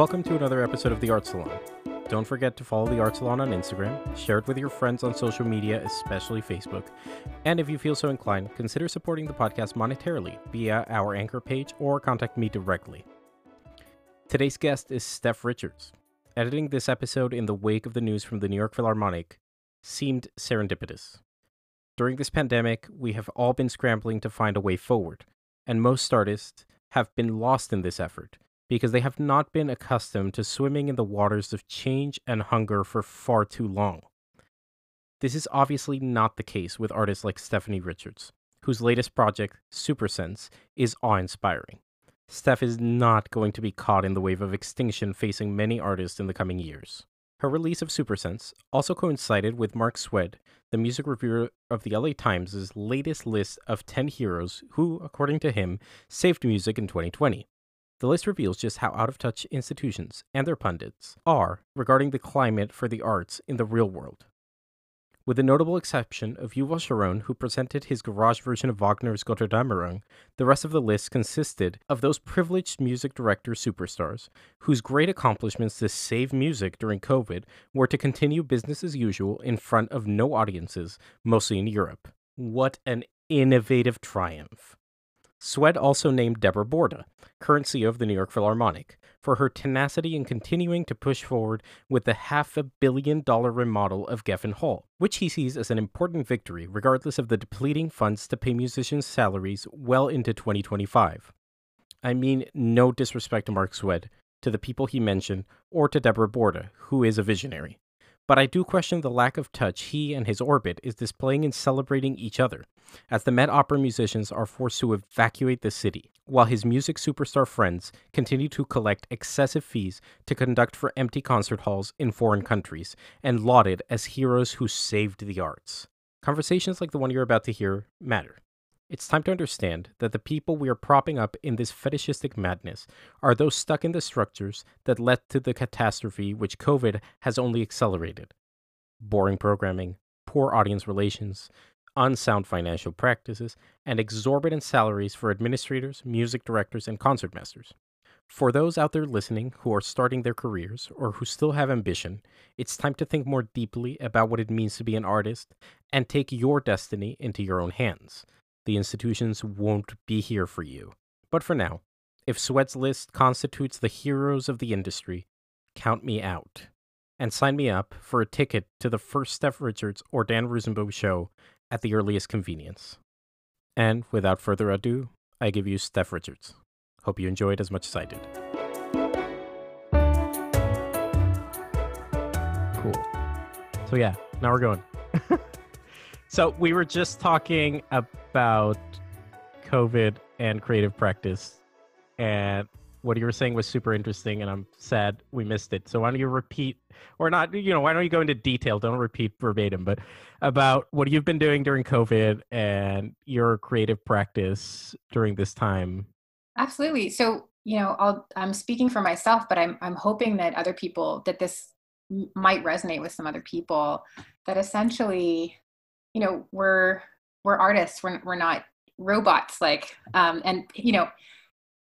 Welcome to another episode of The Art Salon. Don't forget to follow The Art Salon on Instagram, share it with your friends on social media, especially Facebook, and if you feel so inclined, consider supporting the podcast monetarily via our anchor page or contact me directly. Today's guest is Steph Richards. Editing this episode in the wake of the news from the New York Philharmonic seemed serendipitous. During this pandemic, we have all been scrambling to find a way forward, and most artists have been lost in this effort because they have not been accustomed to swimming in the waters of change and hunger for far too long. This is obviously not the case with artists like Stephanie Richards, whose latest project, Supersense, is awe inspiring. Steph is not going to be caught in the wave of extinction facing many artists in the coming years. Her release of Supersense also coincided with Mark Swed, the music reviewer of the LA Times' latest list of 10 heroes who, according to him, saved music in 2020. The list reveals just how out of touch institutions and their pundits are regarding the climate for the arts in the real world. With the notable exception of Yuval Sharon, who presented his garage version of Wagner's Götterdämmerung, the rest of the list consisted of those privileged music director superstars whose great accomplishments to save music during COVID were to continue business as usual in front of no audiences, mostly in Europe. What an innovative triumph! Swed also named Deborah Borda, current CEO of the New York Philharmonic, for her tenacity in continuing to push forward with the half a billion dollar remodel of Geffen Hall, which he sees as an important victory regardless of the depleting funds to pay musicians' salaries well into 2025. I mean, no disrespect to Mark Swed, to the people he mentioned, or to Deborah Borda, who is a visionary. But I do question the lack of touch he and his orbit is displaying in celebrating each other, as the Met Opera musicians are forced to evacuate the city, while his music superstar friends continue to collect excessive fees to conduct for empty concert halls in foreign countries, and lauded as heroes who saved the arts. Conversations like the one you're about to hear matter. It's time to understand that the people we are propping up in this fetishistic madness are those stuck in the structures that led to the catastrophe which COVID has only accelerated. Boring programming, poor audience relations, unsound financial practices, and exorbitant salaries for administrators, music directors, and concertmasters. For those out there listening who are starting their careers or who still have ambition, it's time to think more deeply about what it means to be an artist and take your destiny into your own hands the institutions won't be here for you. But for now, if Swed's list constitutes the heroes of the industry, count me out. And sign me up for a ticket to the first Steph Richards or Dan Rosenboom show at the earliest convenience. And without further ado, I give you Steph Richards. Hope you enjoyed as much as I did. Cool. So, yeah, now we're going. So, we were just talking about COVID and creative practice, and what you were saying was super interesting, and I'm sad we missed it. So why don't you repeat, or not? You know, why don't you go into detail? Don't repeat verbatim, but about what you've been doing during COVID and your creative practice during this time. Absolutely. So you know, I'll, I'm speaking for myself, but I'm I'm hoping that other people that this might resonate with some other people. That essentially, you know, we're we're artists we're, we're not robots like um, and you know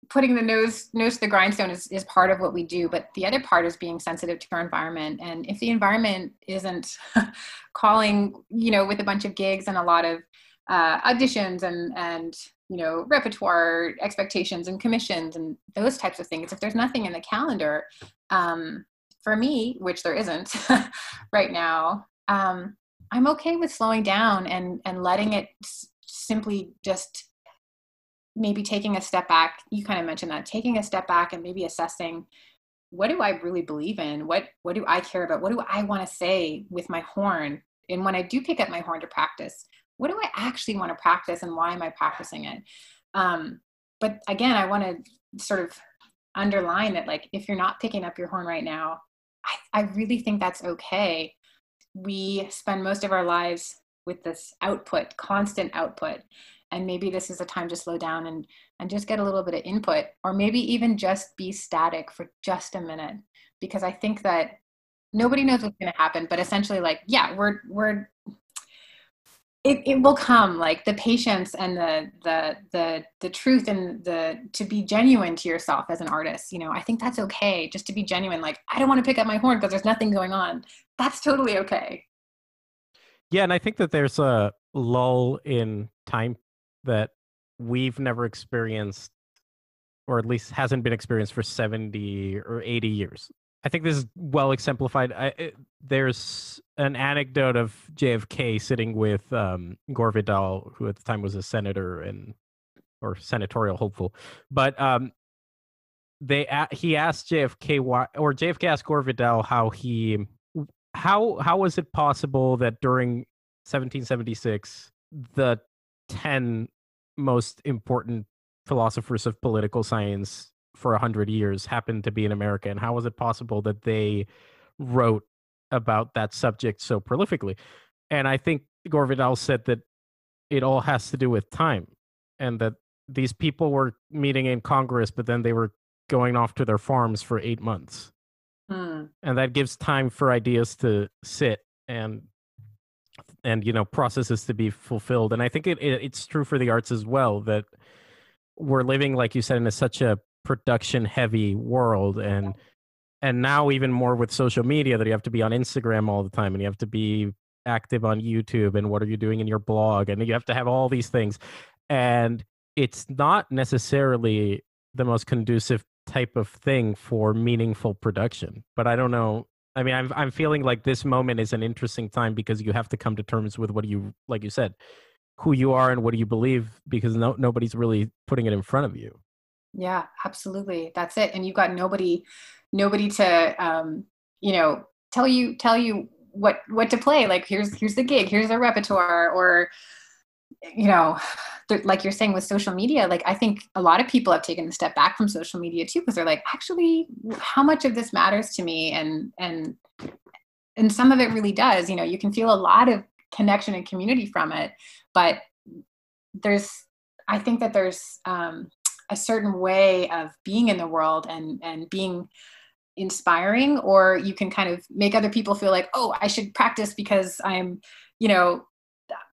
putting the nose nose to the grindstone is, is part of what we do but the other part is being sensitive to our environment. And if the environment isn't calling you know with a bunch of gigs and a lot of uh, auditions and and you know repertoire expectations and commissions and those types of things if there's nothing in the calendar um, for me which there isn't right now um, I'm okay with slowing down and and letting it simply just maybe taking a step back. You kind of mentioned that taking a step back and maybe assessing what do I really believe in? What what do I care about? What do I want to say with my horn? And when I do pick up my horn to practice, what do I actually want to practice and why am I practicing it? Um, but again, I want to sort of underline that like if you're not picking up your horn right now, I, I really think that's okay we spend most of our lives with this output, constant output. And maybe this is a time to slow down and, and just get a little bit of input, or maybe even just be static for just a minute. Because I think that nobody knows what's going to happen, but essentially, like, yeah, we're, we're, it, it will come like the patience and the the the the truth and the to be genuine to yourself as an artist you know i think that's okay just to be genuine like i don't want to pick up my horn because there's nothing going on. That's totally okay. Yeah and i think that there's a lull in time that we've never experienced or at least hasn't been experienced for 70 or 80 years I think this is well exemplified. I, it, there's an anecdote of JFK sitting with um, Gore Vidal, who at the time was a senator and or senatorial hopeful, but um, they he asked JFK why, or JFK asked Gore Vidal how he how how was it possible that during 1776 the 10 most important philosophers of political science for a hundred years happened to be in America, and how was it possible that they wrote about that subject so prolifically? And I think Gore Vidal said that it all has to do with time, and that these people were meeting in Congress, but then they were going off to their farms for eight months, hmm. and that gives time for ideas to sit and and you know processes to be fulfilled and i think it, it, it's true for the arts as well that we're living like you said in a, such a production heavy world and and now even more with social media that you have to be on Instagram all the time and you have to be active on YouTube and what are you doing in your blog and you have to have all these things. And it's not necessarily the most conducive type of thing for meaningful production but I don't know. I mean I'm I'm feeling like this moment is an interesting time because you have to come to terms with what you like you said who you are and what do you believe because no, nobody's really putting it in front of you yeah absolutely. That's it and you've got nobody nobody to um you know tell you tell you what what to play like here's here's the gig here's a repertoire or you know like you're saying with social media like i think a lot of people have taken a step back from social media too because they're like actually how much of this matters to me? And and and some of it really does you know you can feel a lot of connection and community from it but there's i think that there's um a certain way of being in the world and and being inspiring or you can kind of make other people feel like oh i should practice because i'm you know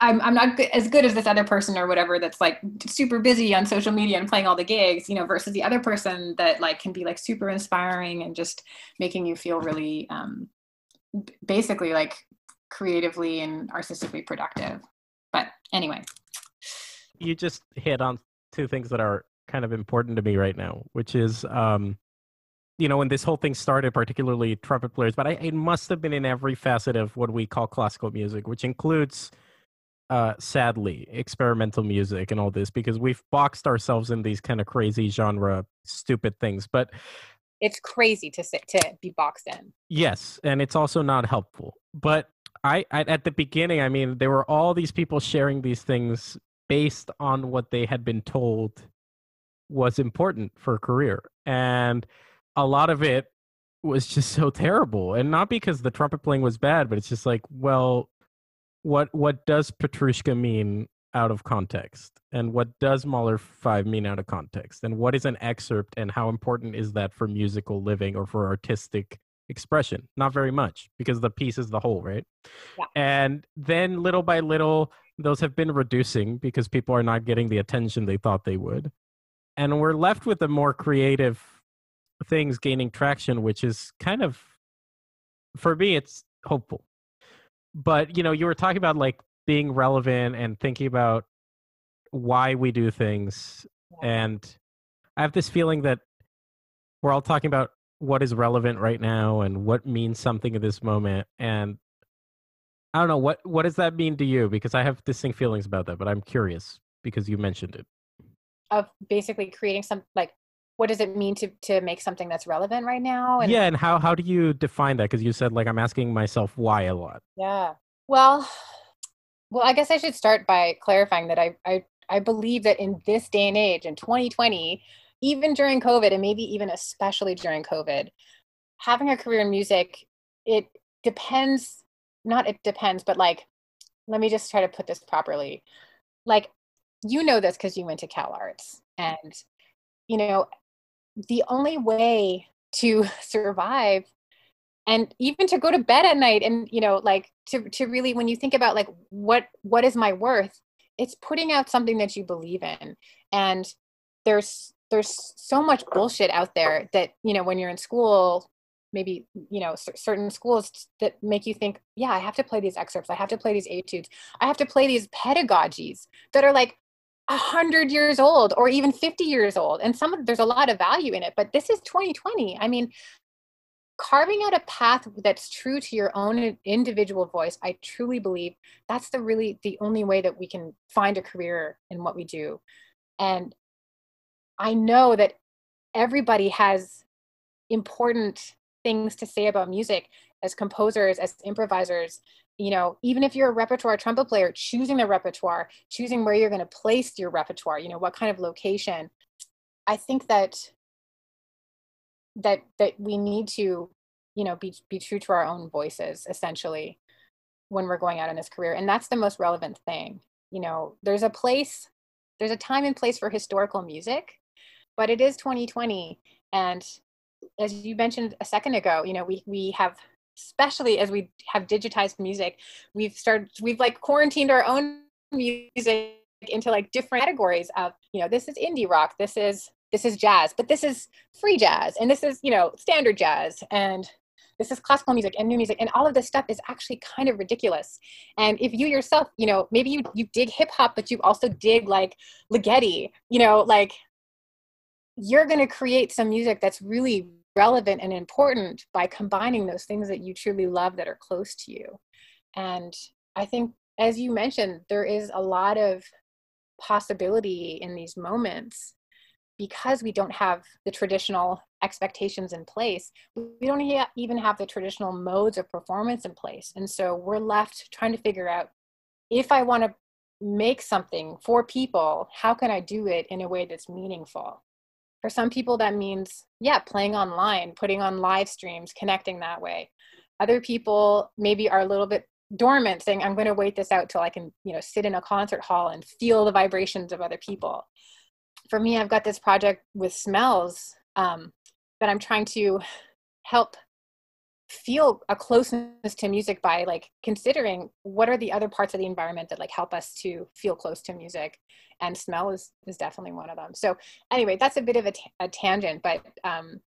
i'm, I'm not as good as this other person or whatever that's like super busy on social media and playing all the gigs you know versus the other person that like can be like super inspiring and just making you feel really um basically like creatively and artistically productive. But anyway. You just hit on two things that are kind of important to me right now, which is, um, you know, when this whole thing started, particularly trumpet players, but I, it must have been in every facet of what we call classical music, which includes, uh, sadly, experimental music and all this, because we've boxed ourselves in these kind of crazy genre, stupid things. But it's crazy to sit to be boxed in. Yes, and it's also not helpful. But I, I at the beginning, I mean, there were all these people sharing these things based on what they had been told was important for a career. And a lot of it was just so terrible. And not because the trumpet playing was bad, but it's just like, well, what what does Petrushka mean out of context? And what does Mahler 5 mean out of context? And what is an excerpt and how important is that for musical living or for artistic expression? Not very much because the piece is the whole, right? Yeah. And then little by little, those have been reducing because people are not getting the attention they thought they would and we're left with the more creative things gaining traction which is kind of for me it's hopeful. But you know you were talking about like being relevant and thinking about why we do things and i have this feeling that we're all talking about what is relevant right now and what means something at this moment and i don't know what what does that mean to you? Because i have distinct feelings about that but i'm curious because you mentioned it of basically creating some like what does it mean to to make something that's relevant right now and yeah and how how do you define that? Because you said like i'm asking myself why a lot. Yeah. Well well i guess i should start by clarifying that i i, I believe that in this day and age in 2020 even during covid and maybe even especially during covid having a career in music it depends not it depends but like let me just try to put this properly. Like you know this because you went to Cal Arts. And, you know, the only way to survive and even to go to bed at night and you know like to to really when you think about like what what is my worth it's putting out something that you believe in and there's there's so much bullshit out there that you know when you're in school maybe you know c- certain schools that make you think yeah i have to play these excerpts i have to play these etudes i have to play these pedagogies that are like 100 years old or even 50 years old and some of there's a lot of value in it but this is 2020 i mean carving out a path that's true to your own individual voice i truly believe that's the really the only way that we can find a career in what we do. And i know that everybody has important things to say about music as composers as improvisers you know even if you're a repertoire trumpet player choosing the repertoire choosing where you're going to place your repertoire you know what kind of location. I think that that that we need to you know be be true to our own voices essentially when we're going out in this career and that's the most relevant thing. You know there's a place there's a time and place for historical music but it is 2020 and as you mentioned a second ago you know we we have especially as we have digitized music we've started we've like quarantined our own music into like different categories of you know this is indie rock this is this is jazz but this is free jazz and this is you know standard jazz and this is classical music and new music and all of this stuff is actually kind of ridiculous. And if you yourself you know maybe you you dig hip hop but you also dig like ligeti you know like you're going to create some music that's really relevant and important by combining those things that you truly love that are close to you and i think as you mentioned there is a lot of possibility in these moments because we don't have the traditional expectations in place, we don't even have the traditional modes of performance in place. And so we're left trying to figure out if I want to make something for people, how can I do it in a way that's meaningful? For some people, that means, yeah, playing online, putting on live streams, connecting that way. Other people maybe are a little bit dormant, saying, I'm going to wait this out till I can, you know, sit in a concert hall and feel the vibrations of other people for me, I've got this project with smells um, that I'm trying to help feel a closeness to music by like considering what are the other parts of the environment that like help us to feel close to music and smell is is definitely one of them. So anyway that's a bit of a, t- a tangent but um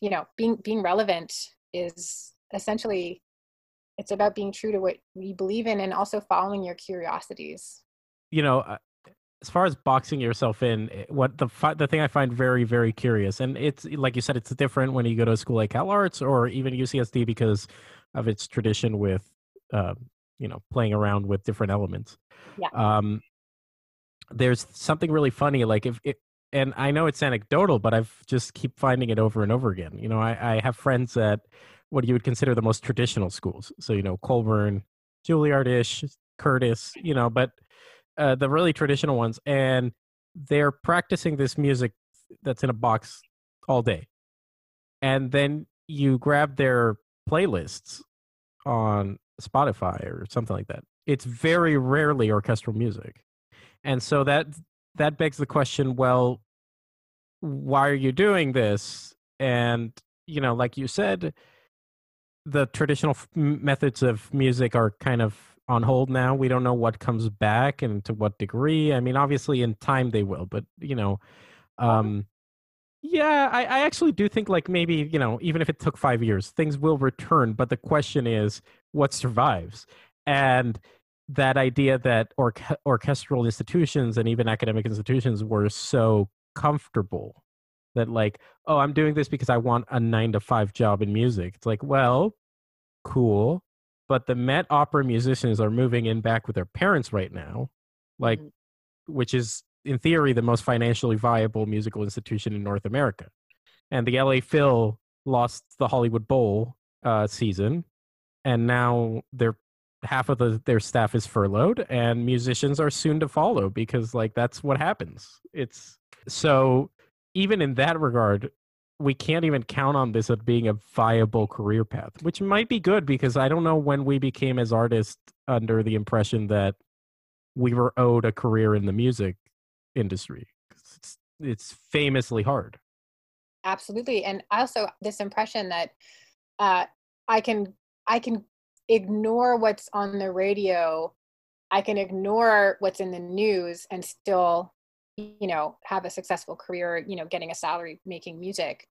you know being being relevant is essentially it's about being true to what we believe in and also following your curiosities. You know as far as boxing yourself in, eh, what the the thing I find very very curious, and it's like you said, it's different when you go to a school like Cal Arts or even UCSD because of its tradition with, uh, you know, playing around with different elements. Yeah. Um, there's something really funny, like if it, and I know it's anecdotal, but I've just keep finding it over and over again. You know, I, I have friends at what you would consider the most traditional schools, so you know, Colburn, Juilliard-ish, Curtis, you know, but uh, the really traditional ones, and they're practicing this music that's in a box all day. And then you grab their playlists on Spotify or something like that. It's very rarely orchestral music. And so that that begs the question, well, why are you doing this? And you know, like you said, the traditional f- methods of music are kind of on hold now. We don't know what comes back and to what degree. I mean, obviously in time they will, but you know, um, yeah, I, I actually do think like maybe you know even if it took five years, things will return. But the question is, what survives? And that idea that or- orchestral institutions and even academic institutions were so comfortable that like, oh, I'm doing this because I want a nine to five job in music. It's like, well, cool but the Met Opera musicians are moving in back with their parents right now, like, mm-hmm. which is in theory the most financially viable musical institution in North America. And the LA Phil lost the Hollywood Bowl uh, season, and now they're half of the, their staff is furloughed, and musicians are soon to follow because like that's what happens. It's so even in that regard, we can't even count on this as being a viable career path, which might be good because I don't know when we became as artists under the impression that we were owed a career in the music industry. It's, it's famously hard. Absolutely. And also this impression that uh, I can I can ignore what's on the radio. I can ignore what's in the news and still, you know, have a successful career, you know, getting a salary making music.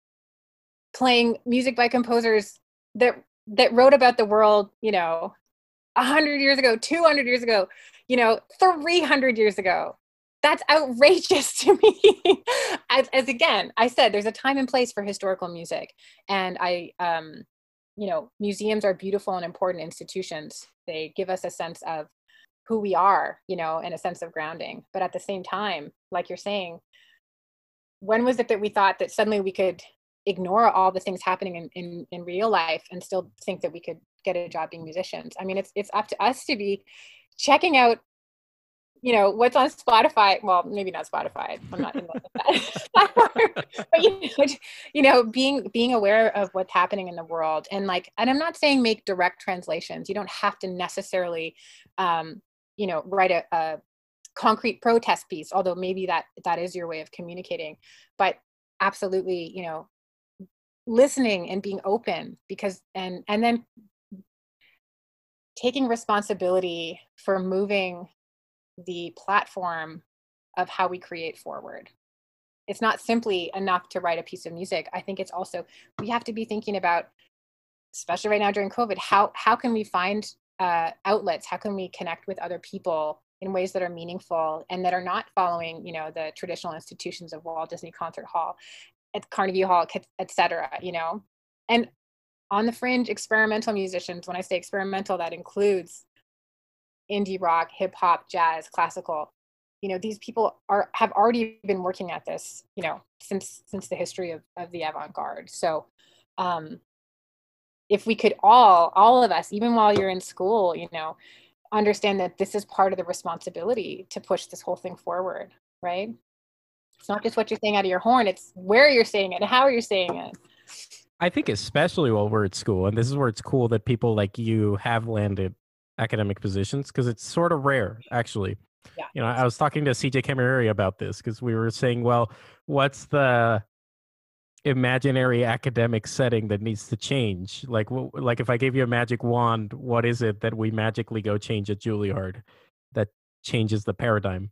Playing music by composers that that wrote about the world, you know, 100 years ago, 200 years ago, you know, 300 years ago. That's outrageous to me. as, as, again, I said, there's a time and place for historical music. And I, um, you know, museums are beautiful and important institutions. They give us a sense of who we are, you know, and a sense of grounding. But at the same time, like you're saying, when was it that we thought that suddenly we could ignore all the things happening in, in, in real life and still think that we could get a job being musicians? I mean, it's it's up to us to be checking out you know what's on spotify. Well maybe not spotify. I'm not in that. But you know, you know being being aware of what's happening in the world. And like and i'm not saying make direct translations. You don't have to necessarily um you know write a, a concrete protest piece although maybe that that is your way of communicating but absolutely you know listening and being open because and and then taking responsibility for moving the platform of how we create forward. It's not simply enough to write a piece of music. I think it's also we have to be thinking about, especially right now during COVID, how how can we find uh, outlets? How can we connect with other people in ways that are meaningful and that are not following, you know, the traditional institutions of Walt Disney Concert Hall, at Carnegie Hall, etc. You know, and on the fringe experimental musicians when i say experimental that includes indie rock hip hop jazz classical you know these people are have already been working at this you know since since the history of, of the avant-garde so um if we could all all of us even while you're in school you know understand that this is part of the responsibility to push this whole thing forward right it's not just what you're saying out of your horn it's where you're saying it and how you're saying it I think especially while we're at school, and this is where it's cool that people like you have landed academic positions because it's sort of rare, actually. Yeah. You know, I was talking to CJ Camerieri about this because we were saying, well, what's the imaginary academic setting that needs to change? Like, like if I gave you a magic wand, what is it that we magically go change at Juilliard that changes the paradigm?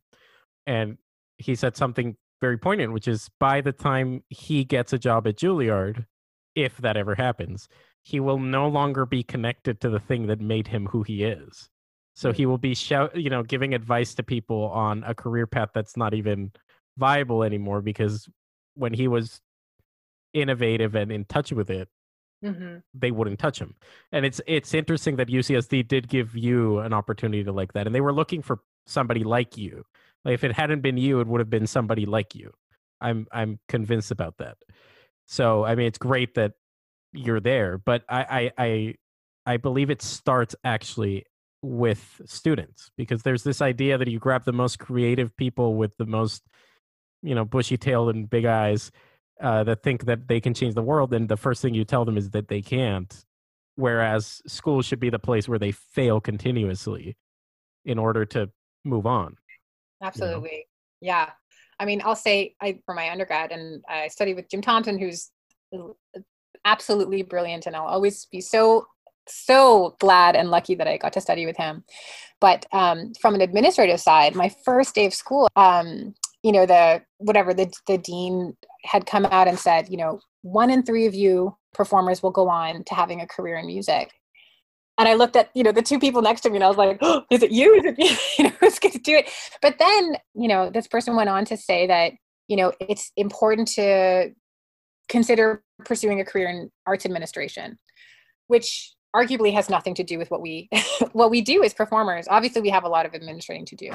And he said something very poignant, which is by the time he gets a job at Juilliard, if that ever happens, he will no longer be connected to the thing that made him who he is. So he will be shout, you know, giving advice to people on a career path that's not even viable anymore because when he was innovative and in touch with it, mm-hmm. they wouldn't touch him. And it's it's interesting that UCSD did give you an opportunity to like that, and they were looking for somebody like you. Like if it hadn't been you, it would have been somebody like you. I'm I'm convinced about that. So I mean, it's great that you're there, but I I I, I believe it starts actually with students because there's this idea that you grab the most creative people with the most you know bushy tail and big eyes uh, that think that they can change the world and the first thing you tell them is that they can't whereas school should be the place where they fail continuously in order to move on absolutely you know? yeah I mean, I'll say I for my undergrad, and I studied with Jim Thompson, who's absolutely brilliant, and I'll always be so so glad and lucky that I got to study with him. But um, from an administrative side, my first day of school, um, you know, the whatever the the dean had come out and said, you know, one in three of you performers will go on to having a career in music and I looked at you know the two people next to me and I was like, oh, "Is it you? Is it you? you know who's going to do it?" But then you know this person went on to say that you know it's important to consider pursuing a career in arts administration, which arguably has nothing to do with what we what we do as performers. Obviously, we have a lot of administrating to do,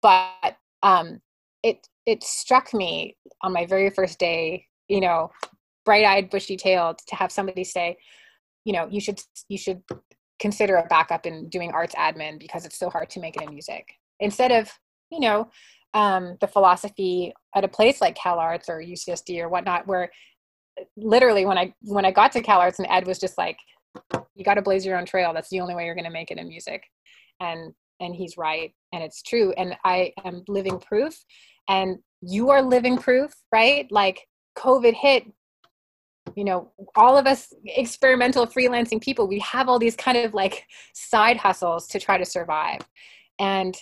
but um, it it struck me on my very first day, you know, bright-eyed, bushy-tailed, to have somebody say, you know, you should you should consider a backup in doing arts admin because it's so hard to make it in music. Instead of you know um, the philosophy at a place like cal arts or ucsd or whatnot where literally when i when i got to cal arts and ed was just like you got to blaze your own trail. That's the only way you're going to make it in music. And and he's right and it's true. And i am living proof and you are living proof right? Like covid hit you know all of us experimental freelancing people we have all these kind of like side hustles to try to survive. And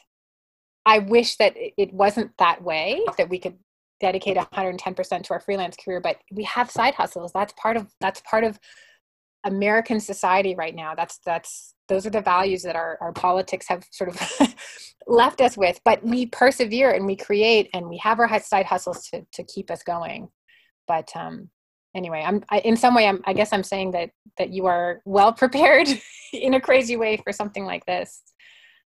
i wish that it wasn't that way that we could dedicate 110% to our freelance career but we have side hustles. That's part of that's part of american society right now. That's that's those are the values that our, our politics have sort of left us with but we persevere and we create and we have our side hustles to, to keep us going. But um anyway i'm I, in some way i'm i guess i'm saying that that you are well prepared in a crazy way for something like this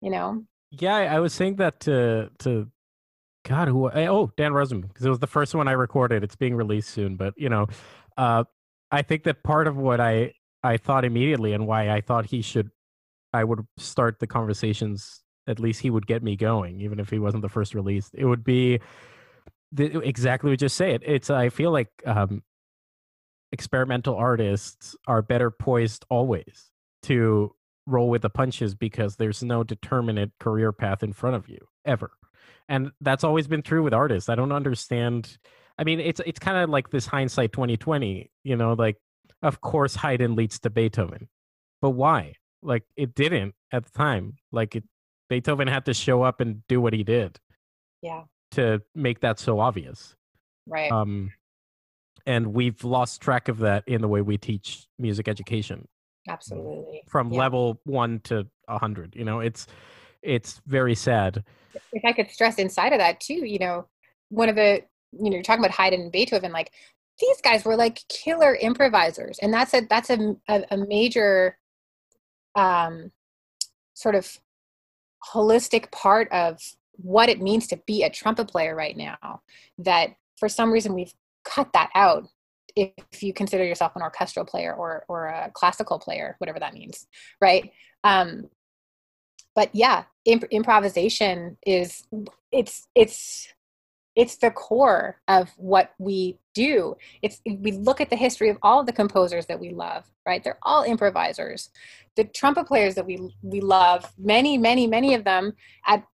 you know? Yeah i was saying that to to god who oh dan rosenboom because it was the first one i recorded. It's being released soon but you know uh i think that part of what i i thought immediately and why i thought he should i would start the conversations at least he would get me going even if he wasn't the first release it would be the, exactly what you just say it it's i feel like um experimental artists are better poised always to roll with the punches because there's no determinate career path in front of you ever. And that's always been true with artists. I don't understand I mean it's it's kind of like this hindsight 2020, you know, like of course Haydn leads to Beethoven. But why? Like it didn't at the time. Like it Beethoven had to show up and do what he did. Yeah. To make that so obvious. Right. Um and we've lost track of that in the way we teach music education absolutely from yeah. level 1 to a 100 you know it's it's very sad if i could stress inside of that too you know one of the you know you're talking about haydn and beethoven like these guys were like killer improvisers and that's a that's a, a, a major um sort of holistic part of what it means to be a trumpet player right now that for some reason we've cut that out if you consider yourself an orchestral player or or a classical player whatever that means right? Um but yeah imp- improvisation is it's it's it's the core of what we do it's we look at the history of all the composers that we love right they're all improvisers the trumpet players that we we love many many many of them at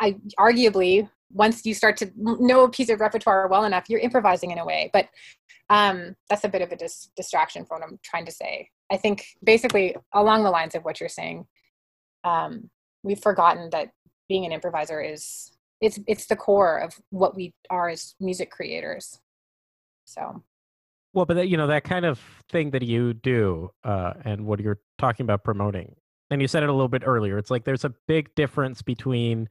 I arguably once you start to know a piece of repertoire well enough, you're improvising in a way. But um, that's a bit of a dis- distraction from what I'm trying to say. I think basically along the lines of what you're saying, um, we've forgotten that being an improviser is it's it's the core of what we are as music creators. So. Well, but you know that kind of thing that you do, uh, and what you're talking about promoting, and you said it a little bit earlier. It's like there's a big difference between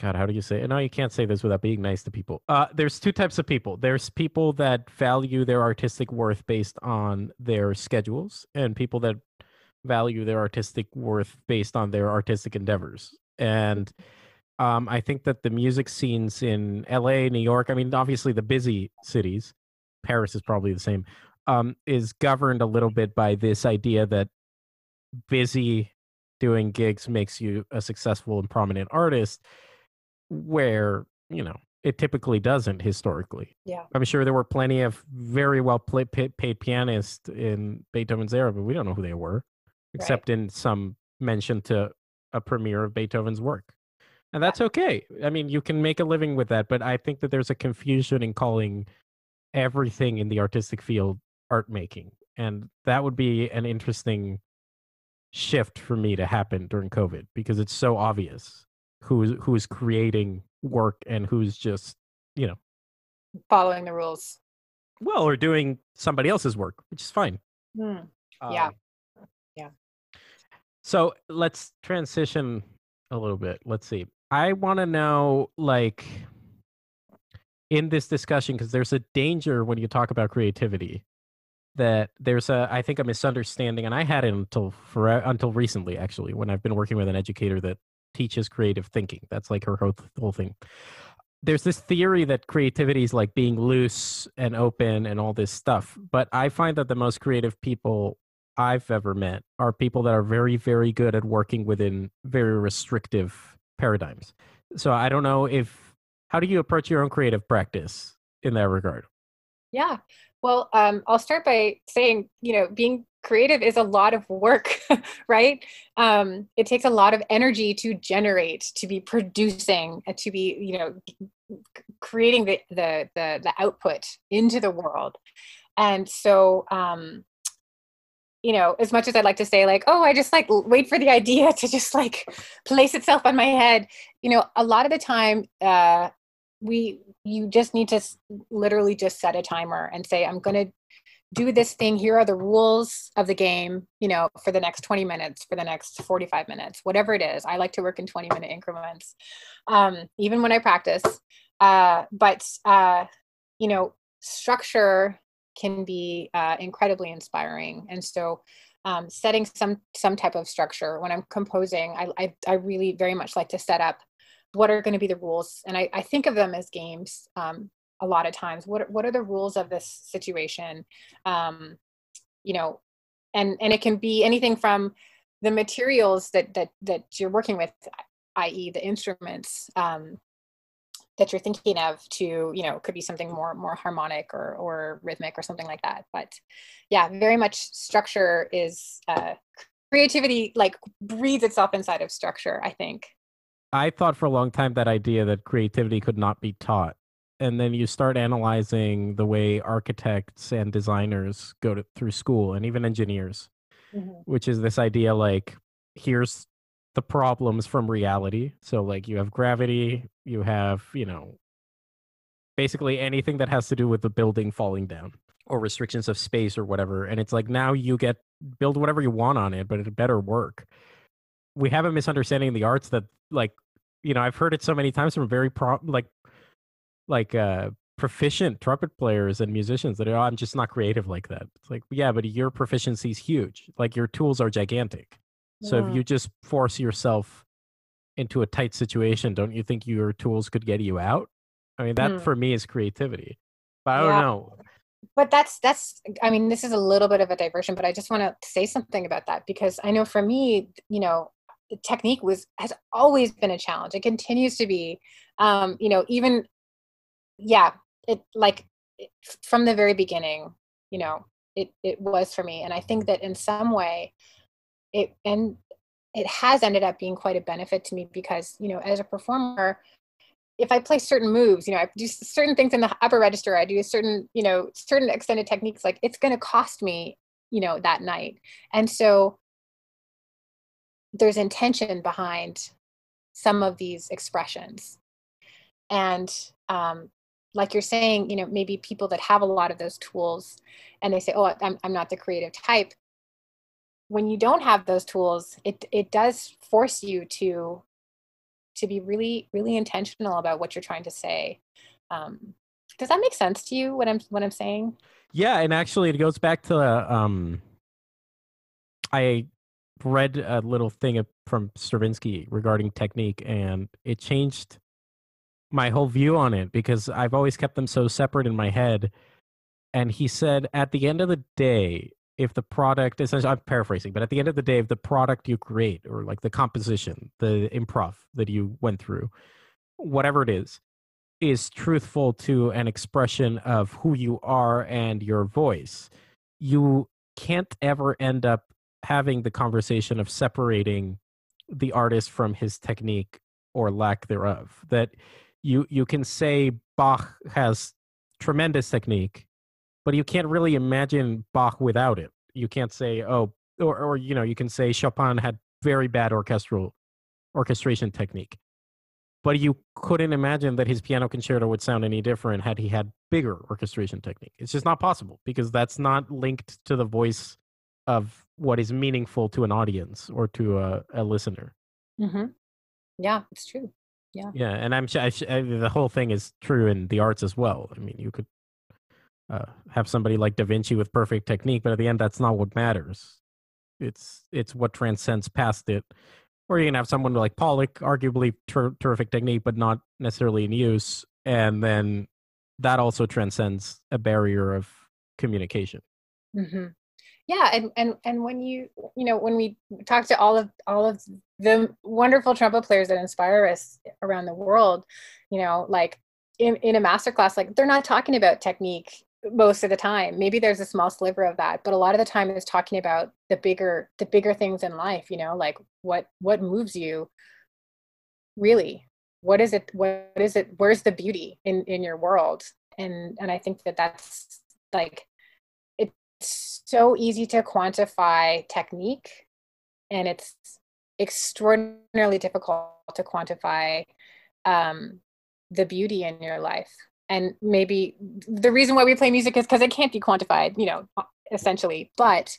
God, how do you say it? No, you can't say this without being nice to people. Uh, there's two types of people. There's people that value their artistic worth based on their schedules, and people that value their artistic worth based on their artistic endeavors. And um, I think that the music scenes in LA, New York, I mean, obviously the busy cities, Paris is probably the same, um, is governed a little bit by this idea that busy doing gigs makes you a successful and prominent artist where you know it typically doesn't historically. Yeah, I'm sure there were plenty of very well play, paid pianists in Beethoven's era, but we don't know who they were, except right. in some mention to a premiere of Beethoven's work, and that's okay. I mean, you can make a living with that, but I think that there's a confusion in calling everything in the artistic field art making, and that would be an interesting shift for me to happen during COVID because it's so obvious who's who's creating work and who's just you know following the rules. Well or doing somebody else's work which is fine. Mm. yeah. Um, yeah. So let's transition a little bit. Let's see i want to know like in this discussion because there's a danger when you talk about creativity that there's a i think a misunderstanding and i had it until for until recently actually when i've been working with an educator that teaches creative thinking. That's like her whole, whole thing. There's this theory that creativity is like being loose and open and all this stuff. But I find that the most creative people I've ever met are people that are very, very good at working within very restrictive paradigms. So I don't know if, how do you approach your own creative practice in that regard? Yeah. Well, um, I'll start by saying, you know, being creative is a lot of work, right? Um, it takes a lot of energy to generate, to be producing, to be, you know, creating the, the, the, the output into the world. and so um you know as much as i'd like to say like oh i just like wait for the idea to just like place itself on my head you know a lot of the time uh we you just need to literally just set a timer and say i'm going to do this thing. Here are the rules of the game you know for the next 20 minutes for the next 45 minutes whatever it is. I like to work in 20 minute increments um, even when i practice. Uh, but uh, you know structure can be uh, incredibly inspiring. And so um, setting some some type of structure when i'm composing I, I, I really very much like to set up what are going to be the rules and I, I think of them as games um, a lot of times. What what are the rules of this situation? Um, you know and and it can be anything from the materials that that that you're working with i.e the instruments um, that you're thinking of to you know could be something more more harmonic or or rhythmic or something like that. But yeah very much structure is uh, creativity like breathes itself inside of structure i think. I thought for a long time that idea that creativity could not be taught. And then you start analyzing the way architects and designers go to, through school and even engineers mm-hmm. which is this idea like here's the problems from reality so like you have gravity you have you know basically anything that has to do with the building falling down or restrictions of space or whatever and it's like now you get build whatever you want on it but it better work we have a misunderstanding in the arts that like you know i've heard it so many times from very pro like like uh proficient trumpet players and musicians that are, oh, I'm just not creative like that. It's like, yeah, but your proficiency is huge. Like your tools are gigantic. So yeah. if you just force yourself into a tight situation, don't you think your tools could get you out? I mean, that mm. for me is creativity. But I yeah. don't know. But that's that's I mean, this is a little bit of a diversion, but I just want to say something about that because I know for me, you know, technique was has always been a challenge. It continues to be. Um, you know, even yeah, it like from the very beginning, you know, it it was for me, and I think that in some way, it and it has ended up being quite a benefit to me because you know, as a performer, if I play certain moves, you know, I do certain things in the upper register, I do certain, you know, certain extended techniques, like it's going to cost me, you know, that night. And so there's intention behind some of these expressions. And um, like you're saying, you know, maybe people that have a lot of those tools and they say, oh, I'm, I'm not the creative type. When you don't have those tools, it, it does force you to to be really, really intentional about what you're trying to say. Um, does that make sense to you? What I'm what I'm saying? Yeah, and actually, it goes back to um, I read a little thing from Stravinsky regarding technique, and it changed my whole view on it because I've always kept them so separate in my head. And he said, at the end of the day, if the product essentially I'm paraphrasing, but at the end of the day, if the product you create or like the composition, the improv that you went through, whatever it is, is truthful to an expression of who you are and your voice, you can't ever end up having the conversation of separating the artist from his technique or lack thereof. That you you can say Bach has tremendous technique, but you can't really imagine Bach without it. You can't say oh or or you know you can say Chopin had very bad orchestral orchestration technique. But you couldn't imagine that his piano concerto would sound any different had he had bigger orchestration technique. It's just not possible because that's not linked to the voice of what is meaningful to an audience or to a, a listener. Mm-hmm. Yeah, it's true yeah yeah and i'm I, I, the whole thing is true in the arts as well i mean you could uh, have somebody like da vinci with perfect technique but at the end that's not what matters. It's it's what transcends past it. Or you can have someone like pollock arguably ter- terrific technique but not necessarily in use and then that also transcends a barrier of communication. Mm-hmm. Yeah and and and when you you know when we talk to all of all of the wonderful trumpet players that inspire us around the world you know like in, in a master class like they're not talking about technique most of the time. Maybe there's a small sliver of that but a lot of the time it's talking about the bigger the bigger things in life you know like what what moves you really? What is it what is it where's the beauty in in your world? And and i think that that's like it's so easy to quantify technique and it's extraordinarily difficult to quantify um, the beauty in your life and maybe the reason why we play music is because it can't be quantified you know uh, essentially. But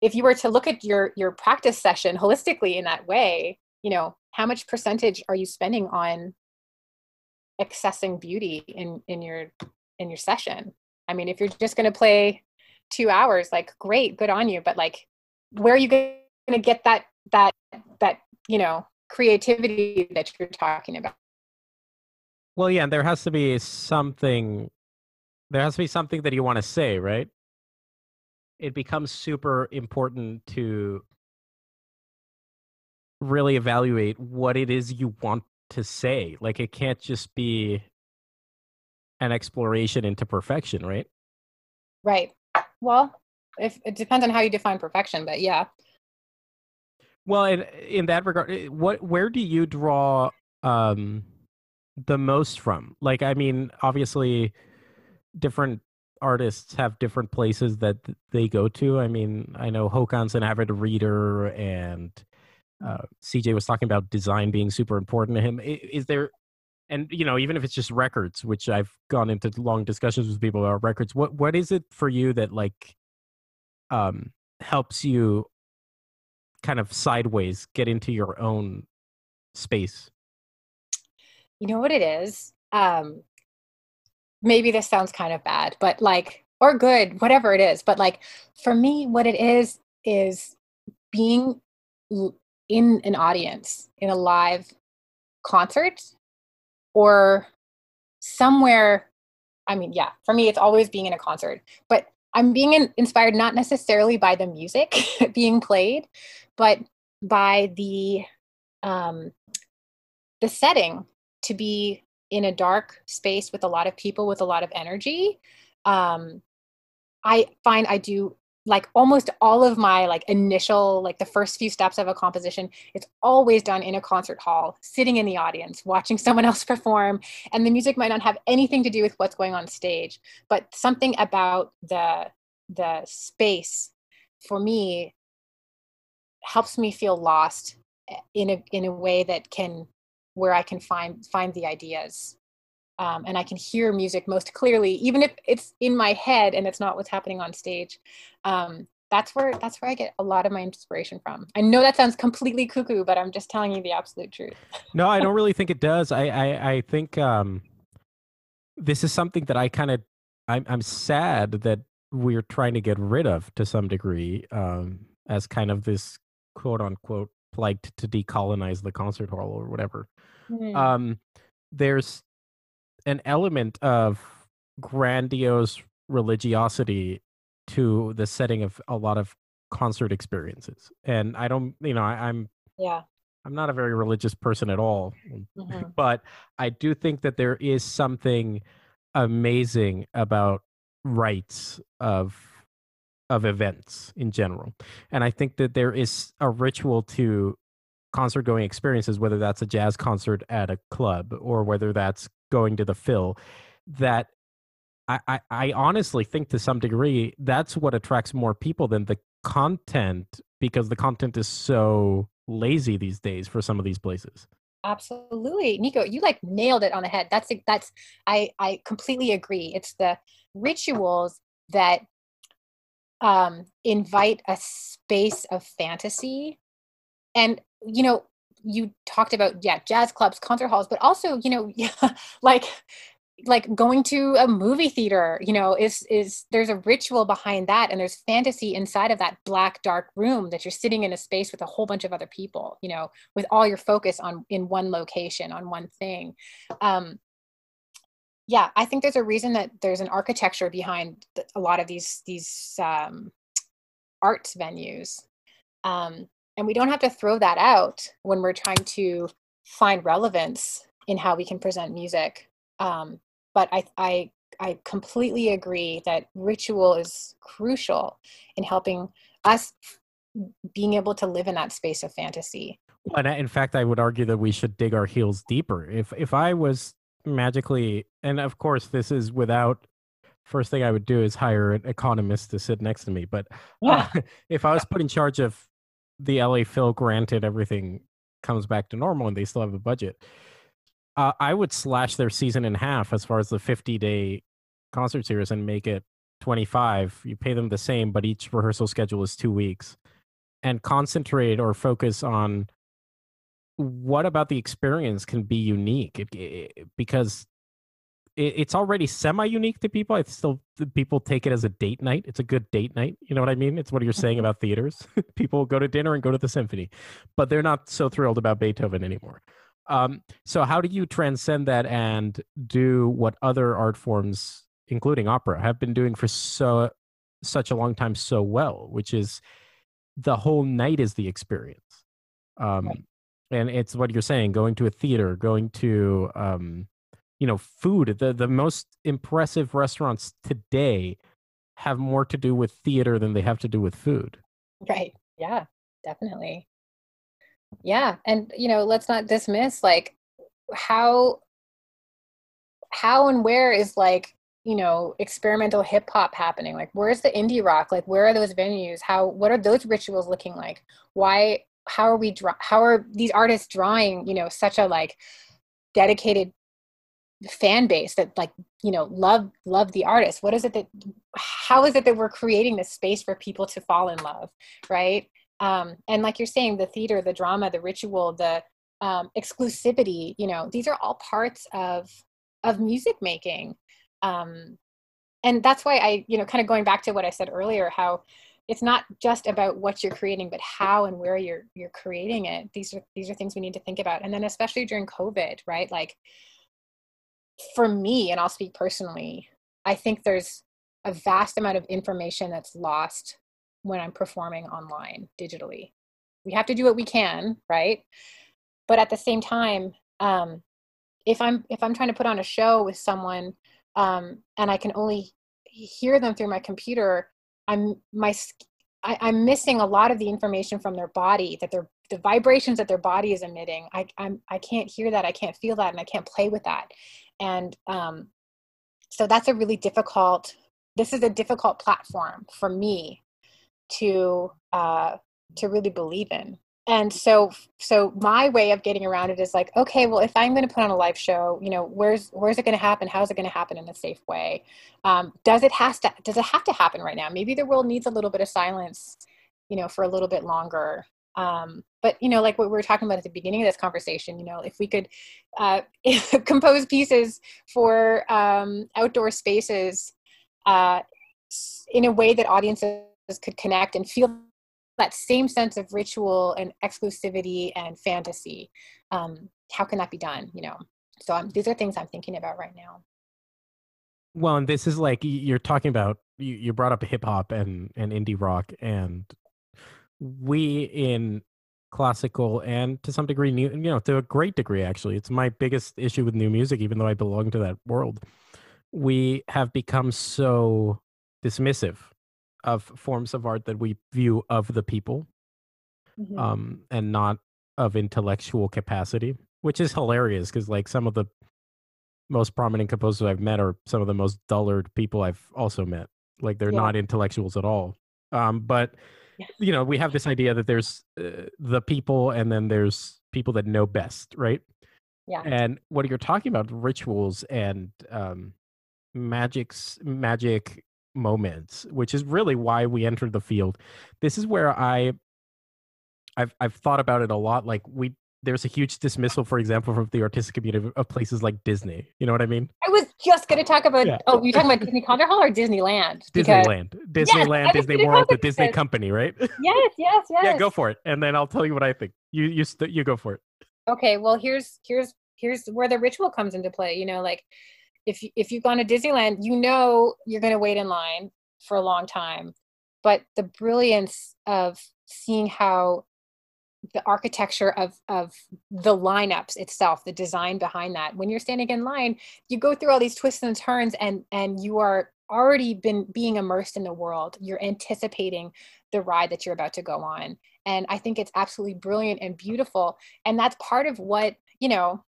if you were to look at your your practice session holistically in that way you know how much percentage are you spending on accessing beauty in in your in your session? I mean if you're just going to play two hours like great good on you. But like where are you going to get that that that you know creativity that you're talking about well yeah and there has to be something there has to be something that you want to say right? It becomes super important to really evaluate what it is you want to say like it can't just be an exploration into perfection right? Right. Well if it depends on how you define perfection but yeah. Well in in that regard eh, what where do you draw um the most from. Like i mean obviously different artists have different places that they go to. I mean i know Håkan's an avid reader and uh, cj was talking about design being super important to him. Is there and you know even if it's just records which i've gone into long discussions with people about records what what is it for you that like um helps you kind of sideways get into your own space you know what it is? Um maybe this sounds kind of bad but like or good whatever it is but like for me what it is is being in an audience in a live concert or somewhere i mean yeah for me it's always being in a concert but i'm being in, inspired not necessarily by the music being played but by the um the setting to be in a dark space with a lot of people with a lot of energy. Um i find i do like almost all of my like initial like the first few steps of a composition it's always done in a concert hall sitting in the audience watching someone else perform and the music might not have anything to do with what's going on stage but something about the the space for me helps me feel lost eh, in a in a way that can where I can find find the ideas um, and I can hear music most clearly, even if it's in my head and it's not what's happening on stage. Um, that's where that's where I get a lot of my inspiration from. I know that sounds completely cuckoo, but I'm just telling you the absolute truth. no, I don't really think it does. I I, I think um, this is something that I kind of I'm I'm sad that we're trying to get rid of to some degree um, as kind of this quote unquote plight to decolonize the concert hall or whatever. Mm. Um, there's an element of grandiose religiosity to the setting of a lot of concert experiences and i don't you know I, am yeah i'm not a very religious person at all mm-hmm. but i do think that there is something amazing about rites of of events in general. And i think that there is a ritual to concert going experiences whether that's a jazz concert at a club or whether that's going to the Phil that I, I, I honestly think to some degree that's what attracts more people than the content because the content is so lazy these days for some of these places. Absolutely. Nico you like nailed it on the head. That's that's i i completely agree. It's the rituals that um invite a space of fantasy. And you know you talked about yeah jazz clubs concert halls but also you know like like going to a movie theater you know is is there's a ritual behind that and there's fantasy inside of that black dark room that you're sitting in a space with a whole bunch of other people you know with all your focus on in one location on one thing. Um yeah i think there's a reason that there's an architecture behind a lot of these these um arts venues um and we don't have to throw that out when we're trying to find relevance in how we can present music. Um, but I, I, I completely agree that ritual is crucial in helping us being able to live in that space of fantasy. And in fact, I would argue that we should dig our heels deeper. If if I was magically, and of course, this is without first thing I would do is hire an economist to sit next to me. But uh, if I was put in charge of the LA Phil, granted everything comes back to normal and they still have a budget, uh, I would slash their season in half as far as the 50 day concert series and make it 25. You pay them the same, but each rehearsal schedule is two weeks and concentrate or focus on what about the experience can be unique it, it, because it, it's already semi unique to people. I still people take it as a date night. It's a good date night. You know what I mean? It's what you're saying mm-hmm. about theaters. people go to dinner and go to the symphony, but they're not so thrilled about Beethoven anymore. Um, so how do you transcend that and do what other art forms, including opera, have been doing for so such a long time so well, which is the whole night is the experience. Um, right. And it's what you're saying: going to a theater, going to um, you know food. The the most impressive restaurants today have more to do with theater than they have to do with food. Right. Yeah definitely. Yeah and you know let's not dismiss like how how and where is like you know experimental hip hop happening? Like where's the indie rock? Like where are those venues? How what are those rituals looking like? Why how are we draw how are these artists drawing you know such a like dedicated fan base that like you know love love the artist? What is it that how is it that we're creating this space for people to fall in love right? Um and like you're saying the theater the drama the ritual the um exclusivity you know these are all parts of of music making. Um and that's why i you know kind of going back to what i said earlier how it's not just about what you're creating but how and where you're you're creating it these are these are things we need to think about and then especially during covid right like for me, and I'll speak personally, I think there's a vast amount of information that's lost when I'm performing online digitally. We have to do what we can, right? But at the same time, um, if I'm if I'm trying to put on a show with someone um, and I can only hear them through my computer, I'm my I, I'm missing a lot of the information from their body that they're the vibrations that their body is emitting. I I'm I can't hear that, I can't feel that, and I can't play with that. And um, so that's a really difficult this is a difficult platform for me to uh, to really believe in and so so my way of getting around it is like okay well if i'm going to put on a live show you know where's where's it going to happen how's it going to happen in a safe way? Um, does it has to does it have to happen right now? Maybe the world needs a little bit of silence you know for a little bit longer. Um, but you know like what we were talking about at the beginning of this conversation you know if we could uh, compose pieces for um, outdoor spaces uh, in a way that audiences could connect and feel that same sense of ritual and exclusivity and fantasy um, how can that be done you know? So I'm, these are things i'm thinking about right now. Well and this is like you're talking about you, you brought up hip hop and and indie rock and we in classical and to some degree new you know to a great degree actually. It's my biggest issue with new music even though i belong to that world. We have become so dismissive of forms of art that we view of the people mm-hmm. um and not of intellectual capacity which is hilarious because like some of the most prominent composers i've met are some of the most dullard people i've also met. Like they're yeah. not intellectuals at all. Um but you know we have this idea that there's uh, the people and then there's people that know best right? Yeah. And what you're talking about rituals and um magic's magic moments which is really why we entered the field this is where i i've i've thought about it a lot like we there's a huge dismissal, for example, from the artistic community of places like Disney. You know what I mean? I was just going to talk about. Yeah. Oh, you talking about Disney Concert Hall or Disneyland? Because, Disneyland, Disneyland, yes, Disney World, the Disney. Company, right? Yes, yes, yes. yeah, go for it, and then I'll tell you what I think. You, you, st- you go for it. Okay, well, here's here's here's where the ritual comes into play. You know, like if if you've gone to Disneyland, you know you're going to wait in line for a long time, but the brilliance of seeing how the architecture of of the lineups itself the design behind that when you're standing in line you go through all these twists and turns and and you are already been being immersed in the world. You're anticipating the ride that you're about to go on. And i think it's absolutely brilliant and beautiful. And that's part of what you know